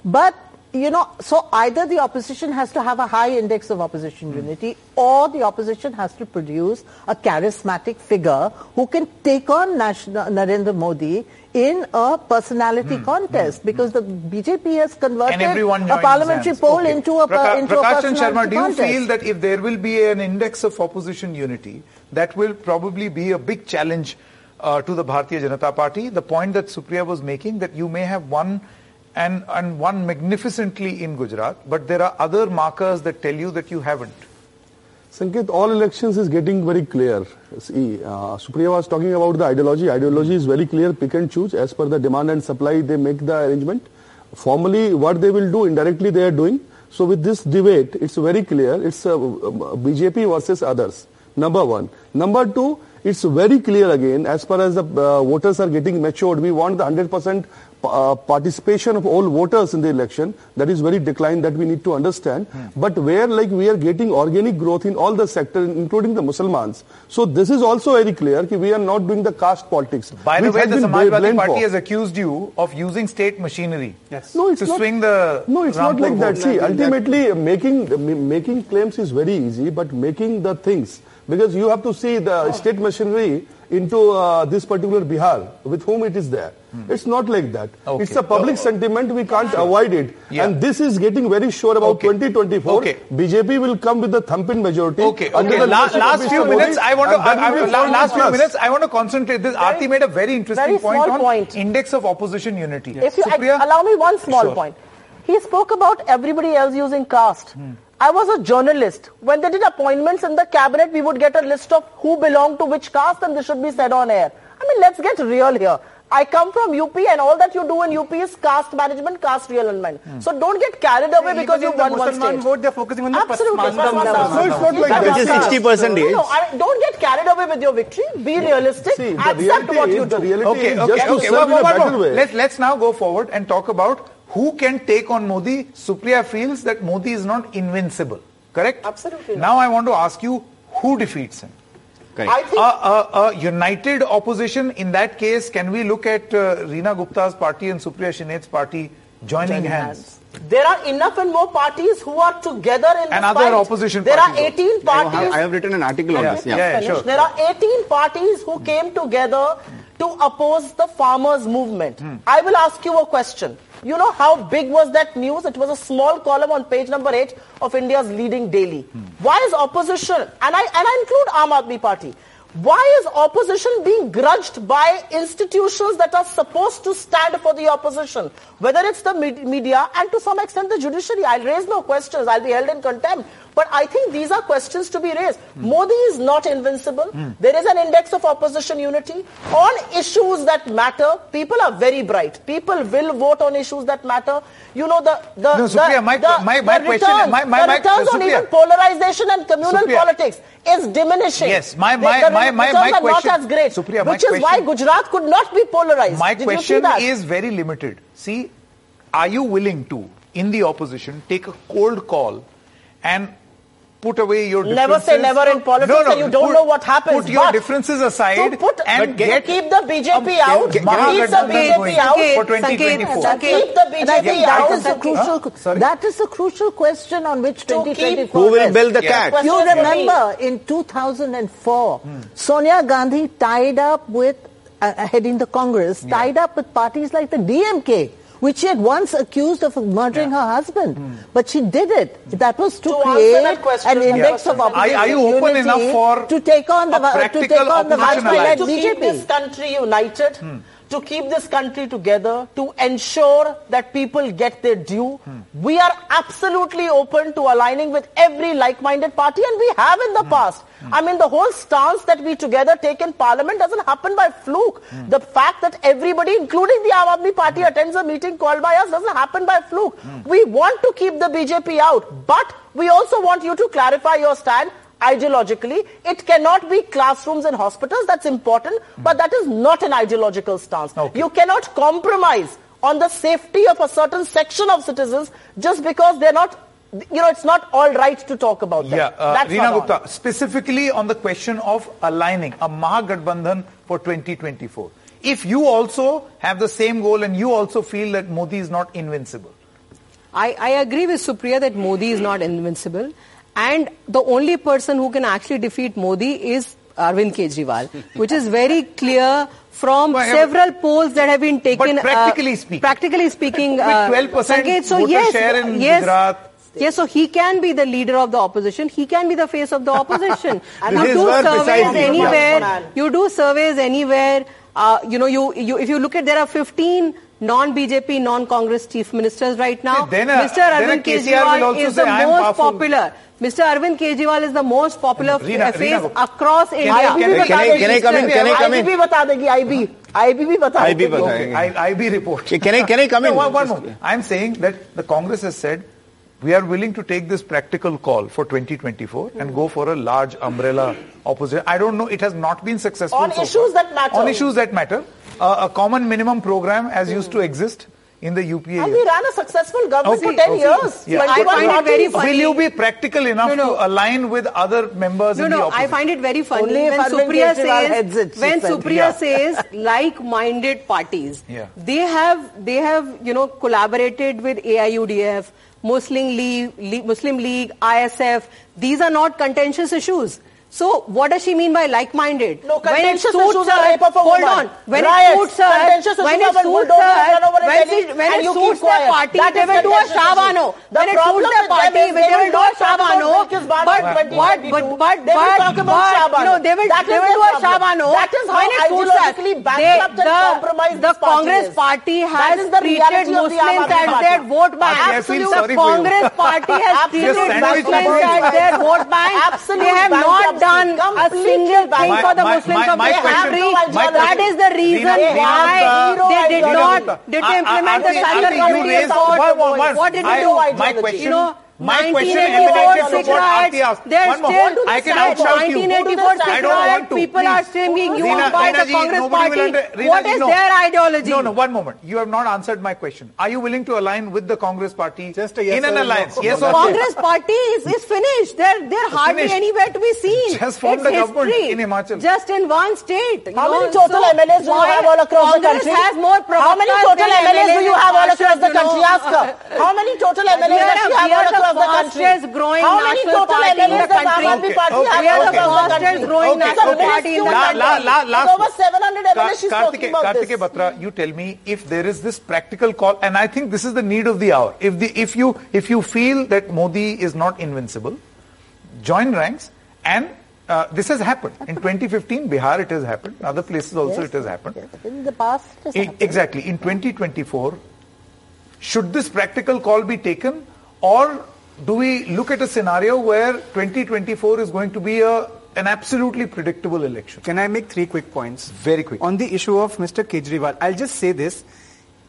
Speaker 4: But, you know, so either the opposition has to have a high index of opposition hmm. unity or the opposition has to produce a charismatic figure who can take on national, Narendra Modi in a personality hmm. contest hmm. because the BJP has converted a parliamentary poll
Speaker 1: Okay.
Speaker 4: into a,
Speaker 1: Praka-
Speaker 4: into
Speaker 1: Prakash Chan
Speaker 4: personality
Speaker 1: Sharma, do you
Speaker 4: contest.
Speaker 1: feel that if there will be an index of opposition unity, that will probably be a big challenge uh, to the Bharatiya Janata Party? The point that Supriya was making that you may have won and, and won magnificently in Gujarat, but there are other markers that tell you that you haven't.
Speaker 6: Sanket, all elections is getting very clear. See, uh, Supriya was talking about the ideology. Ideology is very clear, pick and choose. As per the demand and supply, they make the arrangement. Formally, what they will do, indirectly they are doing. So with this debate, it's very clear. It's uh, uh, BJP versus others. Number one. Number two, it's very clear again, as far as the uh, voters are getting matured, we want the 100% uh, participation of all voters in the election. That is very decline that we need to understand. But where like we are getting organic growth in all the sector including the Muslims. So this is also very clear that we are not doing the caste politics.
Speaker 1: By the way, the Samajwadi Party
Speaker 6: for.
Speaker 1: has accused you of using state machinery
Speaker 2: Yes.
Speaker 6: No, it's
Speaker 1: to
Speaker 6: not,
Speaker 1: swing the
Speaker 6: No, it's
Speaker 1: Rampur
Speaker 6: not like that. See, ultimately, making making claims is very easy, but making the things because you have to see the state machinery into uh, this particular Bihar with whom it is there. It's not like that.
Speaker 1: Okay.
Speaker 6: It's a public sentiment. We can't avoid it.
Speaker 1: Yeah.
Speaker 6: And this is getting very sure about
Speaker 1: Okay.
Speaker 6: 2024.
Speaker 1: Okay.
Speaker 6: BJP will come with the thumping majority.
Speaker 1: Okay,
Speaker 6: under
Speaker 1: okay.
Speaker 6: the
Speaker 1: La- last
Speaker 6: Mr.
Speaker 1: few
Speaker 6: Modi,
Speaker 1: minutes, I want to.
Speaker 6: and that
Speaker 1: I, I,
Speaker 6: will be
Speaker 1: la-
Speaker 6: 40
Speaker 1: last few
Speaker 6: plus.
Speaker 1: minutes, I want to concentrate. This Aarti made a very interesting
Speaker 5: very
Speaker 1: point
Speaker 5: small
Speaker 1: on
Speaker 5: point.
Speaker 1: index of opposition unity.
Speaker 5: If you
Speaker 1: Supriya?
Speaker 5: allow me one small
Speaker 1: Sure.
Speaker 5: point. He spoke about everybody else using caste. I was a journalist. When they did appointments in the cabinet, we would get a list of who belonged to which caste and this should be said on air. I mean, let's get real here. I come from UP and all that you do in UP is caste management, caste realignment. Hmm. So don't get carried away because you
Speaker 2: Even in
Speaker 5: won
Speaker 2: the
Speaker 5: one
Speaker 2: Muslim
Speaker 5: state.
Speaker 2: vote, they're focusing on the
Speaker 5: Absolutely.
Speaker 2: Pasmanda.
Speaker 5: Pasmanda.
Speaker 6: So it's not like
Speaker 5: That
Speaker 6: that.
Speaker 5: is
Speaker 7: Which is 60%.
Speaker 5: No, no, I, don't get carried away with your victory. Be realistic.
Speaker 6: See,
Speaker 5: Accept what you
Speaker 6: is, the
Speaker 5: do.
Speaker 6: reality
Speaker 1: Okay,
Speaker 6: is
Speaker 1: okay,
Speaker 6: just to
Speaker 1: okay.
Speaker 6: serve
Speaker 1: One
Speaker 6: in a
Speaker 1: more, one
Speaker 6: way.
Speaker 1: Let's let's now go forward and talk about who can take on Modi. Supriya feels that Modi is not invincible. Correct?
Speaker 5: Absolutely not.
Speaker 1: Now I want to ask you who defeats him.
Speaker 7: Correct.
Speaker 5: I think
Speaker 1: A, a, a united opposition, in that case, can we look at uh, Reena Gupta's party and Supriya Shrinate's party joining, hands?
Speaker 5: There are enough and more parties who are together in
Speaker 1: And
Speaker 5: this
Speaker 1: other opposition
Speaker 5: There
Speaker 1: parties
Speaker 5: are
Speaker 1: also.
Speaker 5: 18
Speaker 7: I have,
Speaker 5: parties.
Speaker 7: I have written an article on
Speaker 1: Yeah,
Speaker 7: this.
Speaker 1: yeah.
Speaker 7: Yeah.
Speaker 5: Finish.
Speaker 1: sure.
Speaker 5: There are 18 parties who came together to oppose the farmers' movement.
Speaker 1: Hmm.
Speaker 5: I will ask you a question. You know how big was that news? It was a small column on page number 8 of India's leading daily.
Speaker 1: Hmm.
Speaker 5: Why is opposition, and I, and I include Aam Aadmi Party, why is opposition being grudged by institutions that are supposed to stand for the opposition? Whether it's the med- media and to some extent the judiciary. I'll raise no questions. I'll be held in contempt. But I think these are questions to be raised. Modi is not invincible. Hmm. There is an index of opposition unity. On issues that matter, people are very bright. People will vote on issues that matter. You know, the, the,
Speaker 1: No,
Speaker 5: the,
Speaker 1: Supriya, my-
Speaker 5: the,
Speaker 1: my- my
Speaker 5: the
Speaker 1: question-
Speaker 5: returns,
Speaker 1: my- my-
Speaker 5: the
Speaker 1: my-
Speaker 5: returns on
Speaker 1: Supriya.
Speaker 5: even polarization and communal
Speaker 1: Supriya.
Speaker 5: politics is diminishing.
Speaker 1: Yes, my-
Speaker 5: The-
Speaker 1: my-
Speaker 5: the
Speaker 1: my- my-
Speaker 5: returns
Speaker 1: my
Speaker 5: are
Speaker 1: question-
Speaker 5: not as great.
Speaker 1: Supriya, my
Speaker 5: which is why
Speaker 1: question-
Speaker 5: Gujarat could not be polarized.
Speaker 1: My
Speaker 5: Did
Speaker 1: question is very limited. See, are you willing to, in the opposition, take a cold call and put away your
Speaker 5: Never
Speaker 1: differences?
Speaker 5: say never in politics
Speaker 1: No, no,
Speaker 5: and you don't
Speaker 1: put-
Speaker 5: know what happens.
Speaker 1: Put your
Speaker 5: But
Speaker 1: differences aside
Speaker 5: put,
Speaker 1: and
Speaker 5: but
Speaker 1: get
Speaker 5: keep the BJP
Speaker 1: a-
Speaker 5: out,
Speaker 1: get-
Speaker 5: keep the BJP
Speaker 1: going
Speaker 5: out.
Speaker 1: for 2024.
Speaker 3: Sanket,
Speaker 5: Keep the
Speaker 4: And think
Speaker 5: BJP out.
Speaker 4: is the crucial,
Speaker 1: Sorry?
Speaker 4: that is a crucial question on which
Speaker 5: To
Speaker 4: 2024
Speaker 7: Who will build the cat?
Speaker 4: You
Speaker 5: Question for me.
Speaker 4: remember in 2004, Sonia Gandhi tied up with, uh, heading the Congress, tied up with parties like the DMK, which she had once accused of murdering her husband. Hmm. But she did it. That was to,
Speaker 5: To answer
Speaker 4: create
Speaker 5: that question,
Speaker 4: an
Speaker 5: yeah.
Speaker 4: index of
Speaker 5: Are-
Speaker 4: opposition
Speaker 1: are you open enough for
Speaker 4: to take on the,
Speaker 1: a
Speaker 4: to take on the
Speaker 1: opposition
Speaker 4: Bajpayee-led
Speaker 5: to keep this country united, hmm. To keep this country together, to ensure that people get their due. Hmm. We are absolutely open to aligning with every like-minded party and we have in the hmm. past. Hmm. I mean, the whole stance that we together take in parliament doesn't happen by fluke. The fact that everybody, including the Aam Aadmi Party, attends a meeting called by us doesn't happen by fluke. We want to keep the BJP out, but we also want you to clarify your stand ideologically. It cannot be classrooms and hospitals, that's important, but that is not an ideological stance.
Speaker 1: Okay.
Speaker 5: You cannot compromise on the safety of a certain section of citizens just because they're not, you know, it's not all right to talk about that.
Speaker 1: Yeah, uh,
Speaker 5: that's
Speaker 1: Reena
Speaker 5: not on.
Speaker 1: Gupta, specifically on the question of aligning a Mahagathbandhan for 2024. If you also have the same goal and you also feel that Modi is not invincible,
Speaker 3: I, I agree with Supriya that Modi is not invincible. And the only person who can actually defeat Modi is Arvind Kejriwal, which is very clear from
Speaker 1: Well,
Speaker 3: several polls that have been taken. uh,
Speaker 1: practically speaking-
Speaker 3: practically speaking, uh,
Speaker 1: 12%
Speaker 3: Sanket, so
Speaker 1: voter
Speaker 3: yes,
Speaker 1: share in
Speaker 3: yes,
Speaker 1: Gujarat.
Speaker 3: Yes, so he can be the leader of the opposition. He can be the face of the opposition.
Speaker 7: And
Speaker 3: you do surveys anywhere. You do surveys anywhere. Uh, you know, you, you if you look at there are 15 non-BJP, non-Congress chief ministers right now.
Speaker 1: Then, uh,
Speaker 3: Mr.
Speaker 1: uh,
Speaker 3: Arvind Kejriwal is the most
Speaker 1: powerful."
Speaker 3: popular. Mr. Arvind Kejriwal is the most popular
Speaker 1: Reena-
Speaker 3: f- face
Speaker 1: Reena Gupta.
Speaker 3: across India.
Speaker 1: I- can I-
Speaker 7: can I- can I come in? Can I come in?
Speaker 5: IB भी बता देगी IB. IB भी बता
Speaker 7: IB
Speaker 5: देगी.
Speaker 7: बता-
Speaker 1: okay, I, IB report.
Speaker 7: Can I, can I come
Speaker 1: No,
Speaker 7: in?
Speaker 1: one, one moment. I'm saying that the Congress has said we are willing to take this practical call for 2024 and go for a large umbrella opposition. I don't know, it has not been successful.
Speaker 5: On
Speaker 1: so
Speaker 5: issues
Speaker 1: far.
Speaker 5: that matter.
Speaker 1: On issues that matter. Uh, a common minimum program as used to exist in the UPA.
Speaker 5: And we ran a successful government
Speaker 1: Okay,
Speaker 5: for 10
Speaker 1: okay.
Speaker 5: years.
Speaker 1: Yeah.
Speaker 3: I find it very funny.
Speaker 1: Will you be practical enough
Speaker 3: No, no.
Speaker 1: to align with other members
Speaker 3: No,
Speaker 1: in the
Speaker 3: no,
Speaker 1: opposition?
Speaker 3: I find it very funny
Speaker 4: Only
Speaker 3: when Supriya says
Speaker 4: it,
Speaker 3: when
Speaker 4: said.
Speaker 3: Supriya
Speaker 1: Yeah.
Speaker 3: says like-minded parties.
Speaker 1: Yeah.
Speaker 3: They have they have you know collaborated with AIUDF, Muslim League, Muslim League, ISF. These are not contentious issues. So what does she mean by like-minded?
Speaker 5: No,
Speaker 3: when it
Speaker 5: contentious
Speaker 3: suits
Speaker 5: issues are
Speaker 3: her,
Speaker 5: rape of a
Speaker 3: hold on. When
Speaker 5: riots,
Speaker 3: it suits her,
Speaker 5: contentious
Speaker 3: when
Speaker 5: issues
Speaker 3: it
Speaker 5: are
Speaker 3: suits her,
Speaker 5: run over a
Speaker 3: when,
Speaker 5: Delhi
Speaker 3: it- when
Speaker 5: and
Speaker 3: it
Speaker 5: you
Speaker 3: suits
Speaker 5: keep
Speaker 3: their
Speaker 5: quiet.
Speaker 3: party,
Speaker 5: That
Speaker 3: they
Speaker 5: is
Speaker 3: will do a
Speaker 5: contentious
Speaker 3: Shah Bano.
Speaker 5: issues. The
Speaker 3: When it
Speaker 5: problem
Speaker 3: suits their party,
Speaker 5: is
Speaker 3: they
Speaker 5: they
Speaker 3: will
Speaker 5: will
Speaker 3: do a
Speaker 5: not talk Shah Bano.
Speaker 3: But,
Speaker 5: in
Speaker 3: but, but, but,
Speaker 5: They
Speaker 3: but,
Speaker 5: talk about
Speaker 3: but, no, they will, they will do a
Speaker 5: problem.
Speaker 3: Shah Bano.
Speaker 5: That is how
Speaker 3: it suits us.
Speaker 5: ideologically
Speaker 3: They-
Speaker 5: bankrupt and
Speaker 3: the,
Speaker 5: compromised
Speaker 3: the Congress party has
Speaker 5: is the
Speaker 3: treated
Speaker 5: reality of the Aam
Speaker 3: Muslims as their vote bank.
Speaker 1: I feel
Speaker 3: the
Speaker 1: sorry for you.
Speaker 3: Congress party has treated
Speaker 1: Your
Speaker 3: Muslims as their vote bank.
Speaker 5: Absolute
Speaker 3: They have not
Speaker 5: bankruptcy.
Speaker 3: Done a single thing for the Muslims of
Speaker 1: my my
Speaker 3: That the reason why they did not did implement the
Speaker 1: Aarti,
Speaker 3: Central
Speaker 1: you
Speaker 3: Committee
Speaker 1: raised-
Speaker 3: report.
Speaker 1: one- one- one.
Speaker 3: What did it do?
Speaker 1: My question,
Speaker 3: You know,
Speaker 1: my question
Speaker 3: 1984
Speaker 1: emanates from what
Speaker 3: riots,
Speaker 1: Aarti asked.
Speaker 3: they're
Speaker 1: One more.
Speaker 3: still
Speaker 1: I can
Speaker 3: sad.
Speaker 1: outshout you.
Speaker 3: 1984
Speaker 1: I don't want to.
Speaker 3: people are
Speaker 1: Please.
Speaker 3: stringing you
Speaker 1: Reena-
Speaker 3: up by
Speaker 1: Reena
Speaker 3: the
Speaker 1: ji,
Speaker 3: Congress party.
Speaker 1: under- Reena
Speaker 3: What
Speaker 1: ji,
Speaker 3: is
Speaker 1: no.
Speaker 3: their ideology?
Speaker 1: No, no, one moment. You have not answered my question. Are you willing to align with the Congress party
Speaker 2: Just a yes
Speaker 1: in an
Speaker 2: or no.
Speaker 1: alliance?
Speaker 2: No,
Speaker 1: Yes or no?
Speaker 3: Congress party is, is finished. They're they're hardly
Speaker 1: finished.
Speaker 3: anywhere to be seen.
Speaker 1: Just formed
Speaker 3: it's
Speaker 1: a government in Himachal.
Speaker 3: Just in one state.
Speaker 5: How many total MLAs do you have all across the country?
Speaker 3: has more
Speaker 5: How many total MLAs do you have all across the country? Ask her. How many total MLAs
Speaker 3: We are
Speaker 5: does she
Speaker 3: a-
Speaker 5: have
Speaker 3: we
Speaker 5: all
Speaker 3: are the
Speaker 5: the country?
Speaker 3: fastest growing
Speaker 5: How many total
Speaker 3: party in
Speaker 5: MLAs
Speaker 3: the
Speaker 5: does Aam
Speaker 3: country.
Speaker 5: Aadmi Party
Speaker 1: Okay,
Speaker 5: have
Speaker 1: okay,
Speaker 5: all
Speaker 1: okay.
Speaker 5: across the
Speaker 3: Fastest
Speaker 5: country?
Speaker 3: growing
Speaker 5: It's
Speaker 3: national
Speaker 5: minuscule
Speaker 3: party in the
Speaker 1: La, la, la, last
Speaker 5: With over 700 MLAs she's talking about
Speaker 1: Kartike. Batra, you tell me if there is this practical call, and I think this is the need of the hour. If the if you if you feel that Modi is not invincible, join ranks, and uh, this has happened in 2015. Bihar, it has happened. Other places also, it has happened.
Speaker 4: In the past, it has
Speaker 1: I-
Speaker 4: happened.
Speaker 1: exactly. In 2024, should this practical call be taken, or do we look at a scenario where 2024 is going to be a, an absolutely predictable election?
Speaker 2: Can I make three quick points?
Speaker 1: Very quick.
Speaker 2: On the issue of Mr. Kejriwal, I'll just say this.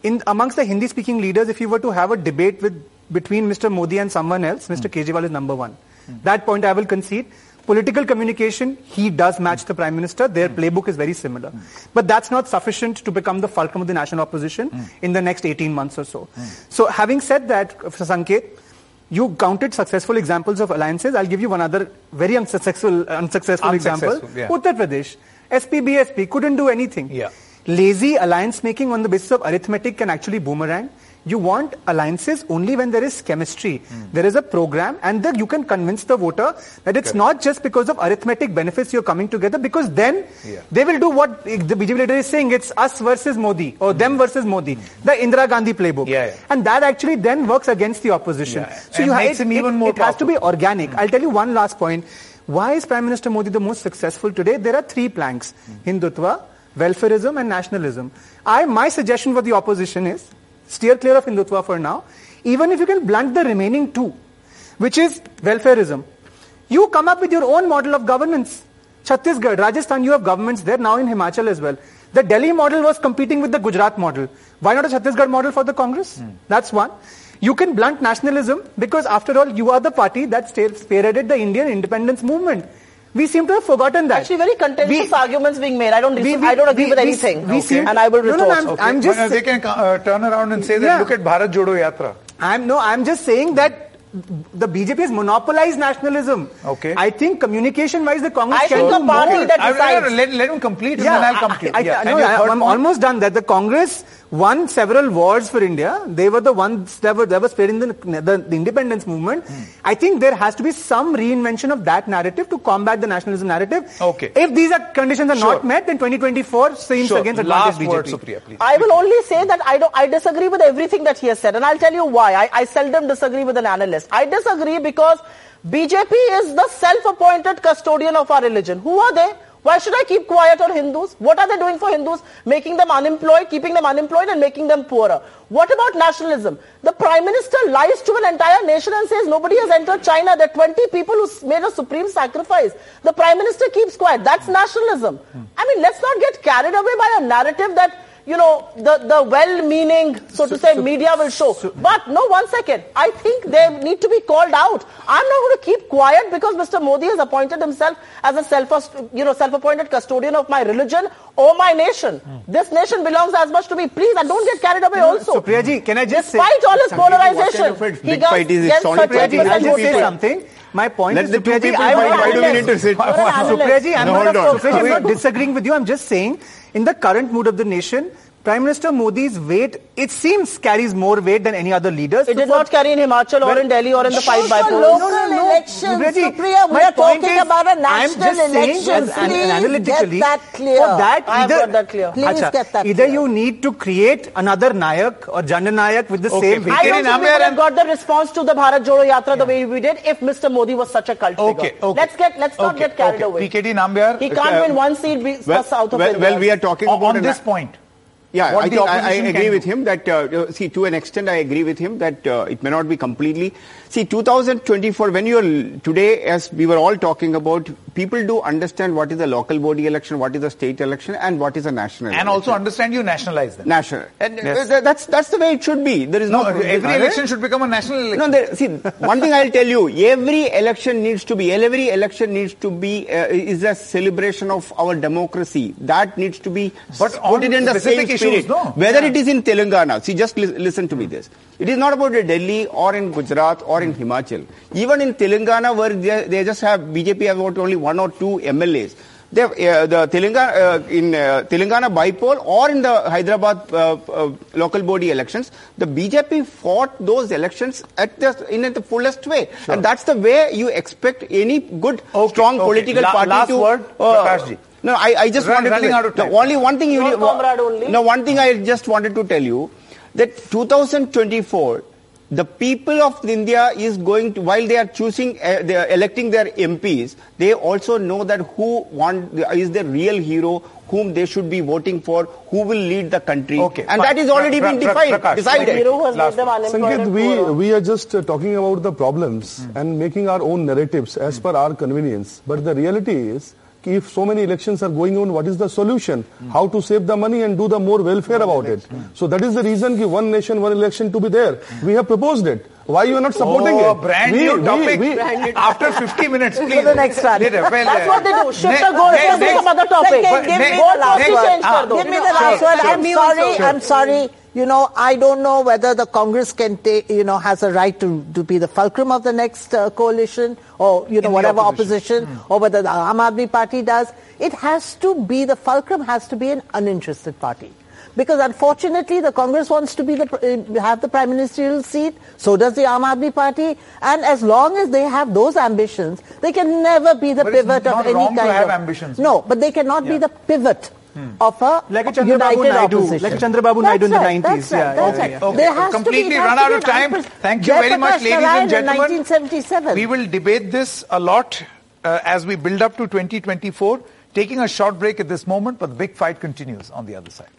Speaker 2: In amongst the Hindi-speaking leaders, if you were to have a debate with between Mr. Modi and someone else, Mr. Hmm. Kejriwal is number one. Hmm. That point I will concede. Political communication, he does match the Prime Minister. Their hmm. playbook is very similar. But that's not sufficient to become the fulcrum of the national opposition in the next 18 months or so. So having said that. Sanket, you counted successful examples of alliances. I'll give you one other very unsuccessful, uh, unsuccessful, example.
Speaker 1: Unsuccessful, yeah.
Speaker 2: Uttar Pradesh, SP, BSP couldn't do anything.
Speaker 1: Yeah.
Speaker 2: Lazy alliance making on the basis of arithmetic can actually boomerang. You want alliances only when there is chemistry.
Speaker 1: Hmm.
Speaker 2: There is a program and then you can convince the voter that it's not just because of arithmetic benefits you're coming together because then
Speaker 1: Yeah.
Speaker 2: they will do what the BJP leader is saying. It's us versus Modi or them versus Modi. The Indira Gandhi playbook.
Speaker 1: Hmm. Yeah, yeah.
Speaker 2: And that actually then works against the opposition. So
Speaker 1: And
Speaker 2: you
Speaker 1: makes
Speaker 2: it, it-
Speaker 1: even more
Speaker 2: it has to be organic. I'll tell you one last point. Why is Prime Minister Modi the most successful today? There are three planks. Hindutva, welfareism and nationalism. I, my suggestion for the opposition is steer clear of Hindutva for now. Even if you can blunt the remaining two, which is welfareism. You come up with your own model of governance. Chhattisgarh, Rajasthan, you have governments there, now in Himachal as well. The Delhi model was competing with the Gujarat model. Why not a Chhattisgarh model for the Congress? Hmm. That's one. You can blunt nationalism because after all, you are the party that spearheaded the Indian independence movement. We seem to have forgotten that.
Speaker 5: Actually, very contentious
Speaker 2: We-
Speaker 5: arguments being made. I don't,
Speaker 2: we- we-
Speaker 5: I don't agree
Speaker 2: we-
Speaker 5: with
Speaker 2: we-
Speaker 5: anything.
Speaker 2: we seem-
Speaker 5: and I will
Speaker 2: No, no, no, I'm- I'm just
Speaker 1: Well, they can uh, turn around and say that
Speaker 2: Yeah.
Speaker 1: look at Bharat Jodo Yatra.
Speaker 2: I'm no, I'm just saying that the BJP has monopolized nationalism.
Speaker 1: Okay.
Speaker 2: I think communication-wise, the Congress
Speaker 5: I
Speaker 2: can
Speaker 5: think
Speaker 2: do
Speaker 5: party
Speaker 2: more.
Speaker 5: that
Speaker 1: I- I-
Speaker 5: decides.
Speaker 1: let, let him complete and
Speaker 2: Yeah,
Speaker 1: then I'll come to you.
Speaker 2: I,
Speaker 1: yeah. I, no,
Speaker 2: I, I'm
Speaker 1: point?
Speaker 2: almost done. That the Congress won several wars for India. They were the ones that were, that were spreading the, the, the independence movement.
Speaker 1: Hmm.
Speaker 2: I think there has to be some reinvention of that narrative to combat the nationalism narrative.
Speaker 1: Okay.
Speaker 2: If these are conditions are
Speaker 1: Sure.
Speaker 2: not met, then 2024 seems
Speaker 1: Sure.
Speaker 2: against
Speaker 1: Last
Speaker 2: advantage
Speaker 1: word,
Speaker 2: BJP.
Speaker 1: Supriya, please.
Speaker 5: I will only say that I don't. I disagree with everything that he has said, and I'll tell you why. I, I seldom disagree with an analyst. I disagree because BJP is the self-appointed custodian of our religion. Who are they? Why should I keep quiet on Hindus? What are they doing for Hindus? Making them unemployed, keeping them unemployed, and making them poorer. What about nationalism? The Prime Minister lies to an entire nation and says nobody has entered China. There are 20 people who made a supreme sacrifice. The Prime Minister keeps quiet. That's nationalism. Hmm. I mean, let's not get carried away by a narrative that you know, the, the well-meaning, so, to say, media will show. but no, one second. I think they need to be called out. I'm not going to keep quiet because Mr. Modi has appointed himself as a self, you know, self-appointed custodian of my religion or my nation. Hmm. This nation belongs as much to me. Please, and don't get carried away also.
Speaker 2: Supriya ji, can I just say-
Speaker 5: Despite all his
Speaker 7: Sanket ji, what
Speaker 5: polarization,
Speaker 7: kind of
Speaker 5: he
Speaker 7: big
Speaker 5: gets,
Speaker 7: fight is it?
Speaker 5: gets
Speaker 7: Solid
Speaker 5: such a
Speaker 7: fight is
Speaker 2: Supriya ji, I'll just say something. My point
Speaker 7: Let
Speaker 2: is,
Speaker 7: the two
Speaker 2: Supriya ji,
Speaker 7: people
Speaker 2: I
Speaker 7: fight.
Speaker 2: want
Speaker 7: Why do we need to sit?
Speaker 5: You're.
Speaker 2: Supriya ji, I'm
Speaker 7: No,
Speaker 2: not,
Speaker 7: hold on.
Speaker 2: Supriya ji, I'm not disagreeing with you. I'm just saying, in the current mood of the nation, Prime Minister Modi's weight, it seems, carries more weight than any other leaders.
Speaker 5: It did
Speaker 2: So for-
Speaker 5: not carry in Himachal or in Delhi or in the five by
Speaker 4: Those are
Speaker 5: polls.
Speaker 4: local elections,
Speaker 2: Supriya ji,
Speaker 4: Supriya, we
Speaker 2: my
Speaker 4: are
Speaker 2: point
Speaker 4: talking
Speaker 2: is,
Speaker 4: about a
Speaker 2: I'm
Speaker 4: national
Speaker 2: just saying
Speaker 4: election.
Speaker 2: as an-
Speaker 4: Please
Speaker 2: analytically,
Speaker 4: get that clear.
Speaker 2: For that,
Speaker 5: I have
Speaker 2: either,
Speaker 5: got that clear.
Speaker 4: Please
Speaker 2: Acha,
Speaker 4: get that
Speaker 2: either
Speaker 4: clear.
Speaker 2: you need to create another Nayak or Jananayak with the
Speaker 1: Okay,
Speaker 2: same
Speaker 1: we
Speaker 2: weight.
Speaker 5: I
Speaker 1: Can
Speaker 5: don't think we would have got the response to the Bharat Jodo Yatra the way we did if Mr. Modi was such a cult
Speaker 1: Okay,
Speaker 5: figure.
Speaker 1: okay.
Speaker 5: Let's get, let's not
Speaker 1: Okay,
Speaker 5: get carried
Speaker 1: okay.
Speaker 5: away.
Speaker 1: PKD Nambiar,
Speaker 5: He can't
Speaker 7: uh,
Speaker 5: win one seat be-
Speaker 7: Well,
Speaker 5: south of India.
Speaker 7: well, we are talking about
Speaker 1: on this point.
Speaker 7: Yeah, I, think, I, I agree with
Speaker 1: do.
Speaker 7: him that, uh, see, to an extent, I agree with him that uh, it may not be completely. See, 2024, when you're today, as we were all talking about, people do understand what is a local body election, what is a state election, and what is a national
Speaker 1: And
Speaker 7: election.
Speaker 1: also understand you nationalize them.
Speaker 7: national. And uh,
Speaker 2: Yes.
Speaker 7: that's that's the way it should be. There is
Speaker 1: No,
Speaker 7: no,
Speaker 1: every election should become a national election.
Speaker 7: No, there, see, one thing I'll tell you, every election needs to be, every election needs to be, uh, is a celebration of our democracy. That needs to be
Speaker 1: But
Speaker 7: put
Speaker 1: on
Speaker 7: it in the same
Speaker 1: issues,
Speaker 7: spirit.
Speaker 1: no?
Speaker 7: Whether
Speaker 1: Yeah.
Speaker 7: it is in Telangana, see, just li- listen to me this. It is not about Delhi or in Gujarat or in Himachal. Even in Telangana, where they, they just have, BJP have about only one or two MLAs. They have, uh, the Telangana, uh, in uh, Telangana bypoll or in the Hyderabad uh, uh, local body elections, the BJP fought those elections at the, in the fullest way. And that's the way you expect any good,
Speaker 1: Okay,
Speaker 7: strong
Speaker 1: okay.
Speaker 7: political
Speaker 1: La-
Speaker 7: party
Speaker 1: last
Speaker 7: to...
Speaker 1: word,
Speaker 7: uh,
Speaker 1: Prakash ji.
Speaker 7: no, I, I just
Speaker 1: Run-
Speaker 7: wanted to...
Speaker 1: out of time.
Speaker 7: No, only one thing you...
Speaker 5: Your comrade only.
Speaker 7: No, one thing I just wanted to tell you, that 2024, the people of India is going to, while they are choosing, uh, they are electing their MPs, they also know that who want, is the real hero, whom they should be voting for, who will lead the country.
Speaker 1: Okay,
Speaker 7: and
Speaker 1: fine.
Speaker 7: that is already
Speaker 1: Pra-
Speaker 7: been
Speaker 1: Pra-
Speaker 7: defined,
Speaker 1: Prakash,
Speaker 7: decided.
Speaker 5: Hero who has
Speaker 1: Last
Speaker 5: made them unemployed
Speaker 6: Sanket, we,
Speaker 5: poor.
Speaker 6: we are just uh, talking about the problems and making our own narratives as per our convenience. But the reality is, ki if so many elections are going on, what is the solution? How to save the money and do the more welfare about it? So that is the reason ki one nation, one election to be there. We have proposed it. Why you are not supporting
Speaker 1: oh,
Speaker 6: it?
Speaker 1: brand
Speaker 6: We-
Speaker 1: new
Speaker 6: we-
Speaker 1: topic.
Speaker 6: we-
Speaker 1: After 50 minutes, please.
Speaker 4: the next one.
Speaker 1: Later, well,
Speaker 5: That's what they do. Shift
Speaker 1: ne-
Speaker 5: the goal.
Speaker 1: ne-
Speaker 5: Let's do
Speaker 1: next-
Speaker 5: some other topic.
Speaker 4: Sanket, give me
Speaker 1: Next-
Speaker 4: the last
Speaker 1: next-
Speaker 4: word.
Speaker 5: change
Speaker 1: ah,
Speaker 5: kar do.
Speaker 4: Give me the last
Speaker 1: sure,
Speaker 4: word. I'm sorry. I'm sorry. You know, I don't know whether the Congress can take, you know, has a right to, to be the fulcrum of the next uh, coalition or, you know,
Speaker 1: the
Speaker 4: whatever
Speaker 1: opposition.
Speaker 4: opposition, or whether the Aam Aadmi Party does. It has to be, the fulcrum has to be an uninterested party. Because unfortunately, the Congress wants to be the, uh, have the prime ministerial seat, so does the Aam Aadmi Party, and as long as they have those ambitions, they can never be the
Speaker 1: But
Speaker 4: pivot of any
Speaker 1: kind. to have
Speaker 4: of
Speaker 1: ambitions.
Speaker 4: No, but they cannot be the pivot of a
Speaker 2: Like a Chandrababu
Speaker 4: united
Speaker 2: Naidu,
Speaker 4: opposition.
Speaker 2: like a Chandrababu Naidu in the
Speaker 4: right,
Speaker 2: 90s.
Speaker 4: That's right,
Speaker 2: Yeah,
Speaker 4: that's
Speaker 2: yeah,
Speaker 4: right.
Speaker 2: yeah.
Speaker 1: Okay,
Speaker 4: There has
Speaker 1: completely
Speaker 4: be,
Speaker 1: run out of time. Thank you very much, ladies
Speaker 4: Narayan
Speaker 1: and gentlemen.
Speaker 4: 1977.
Speaker 1: We will debate this a lot uh, as we build up to 2024. Taking a short break at this moment, but the big fight continues on the other side.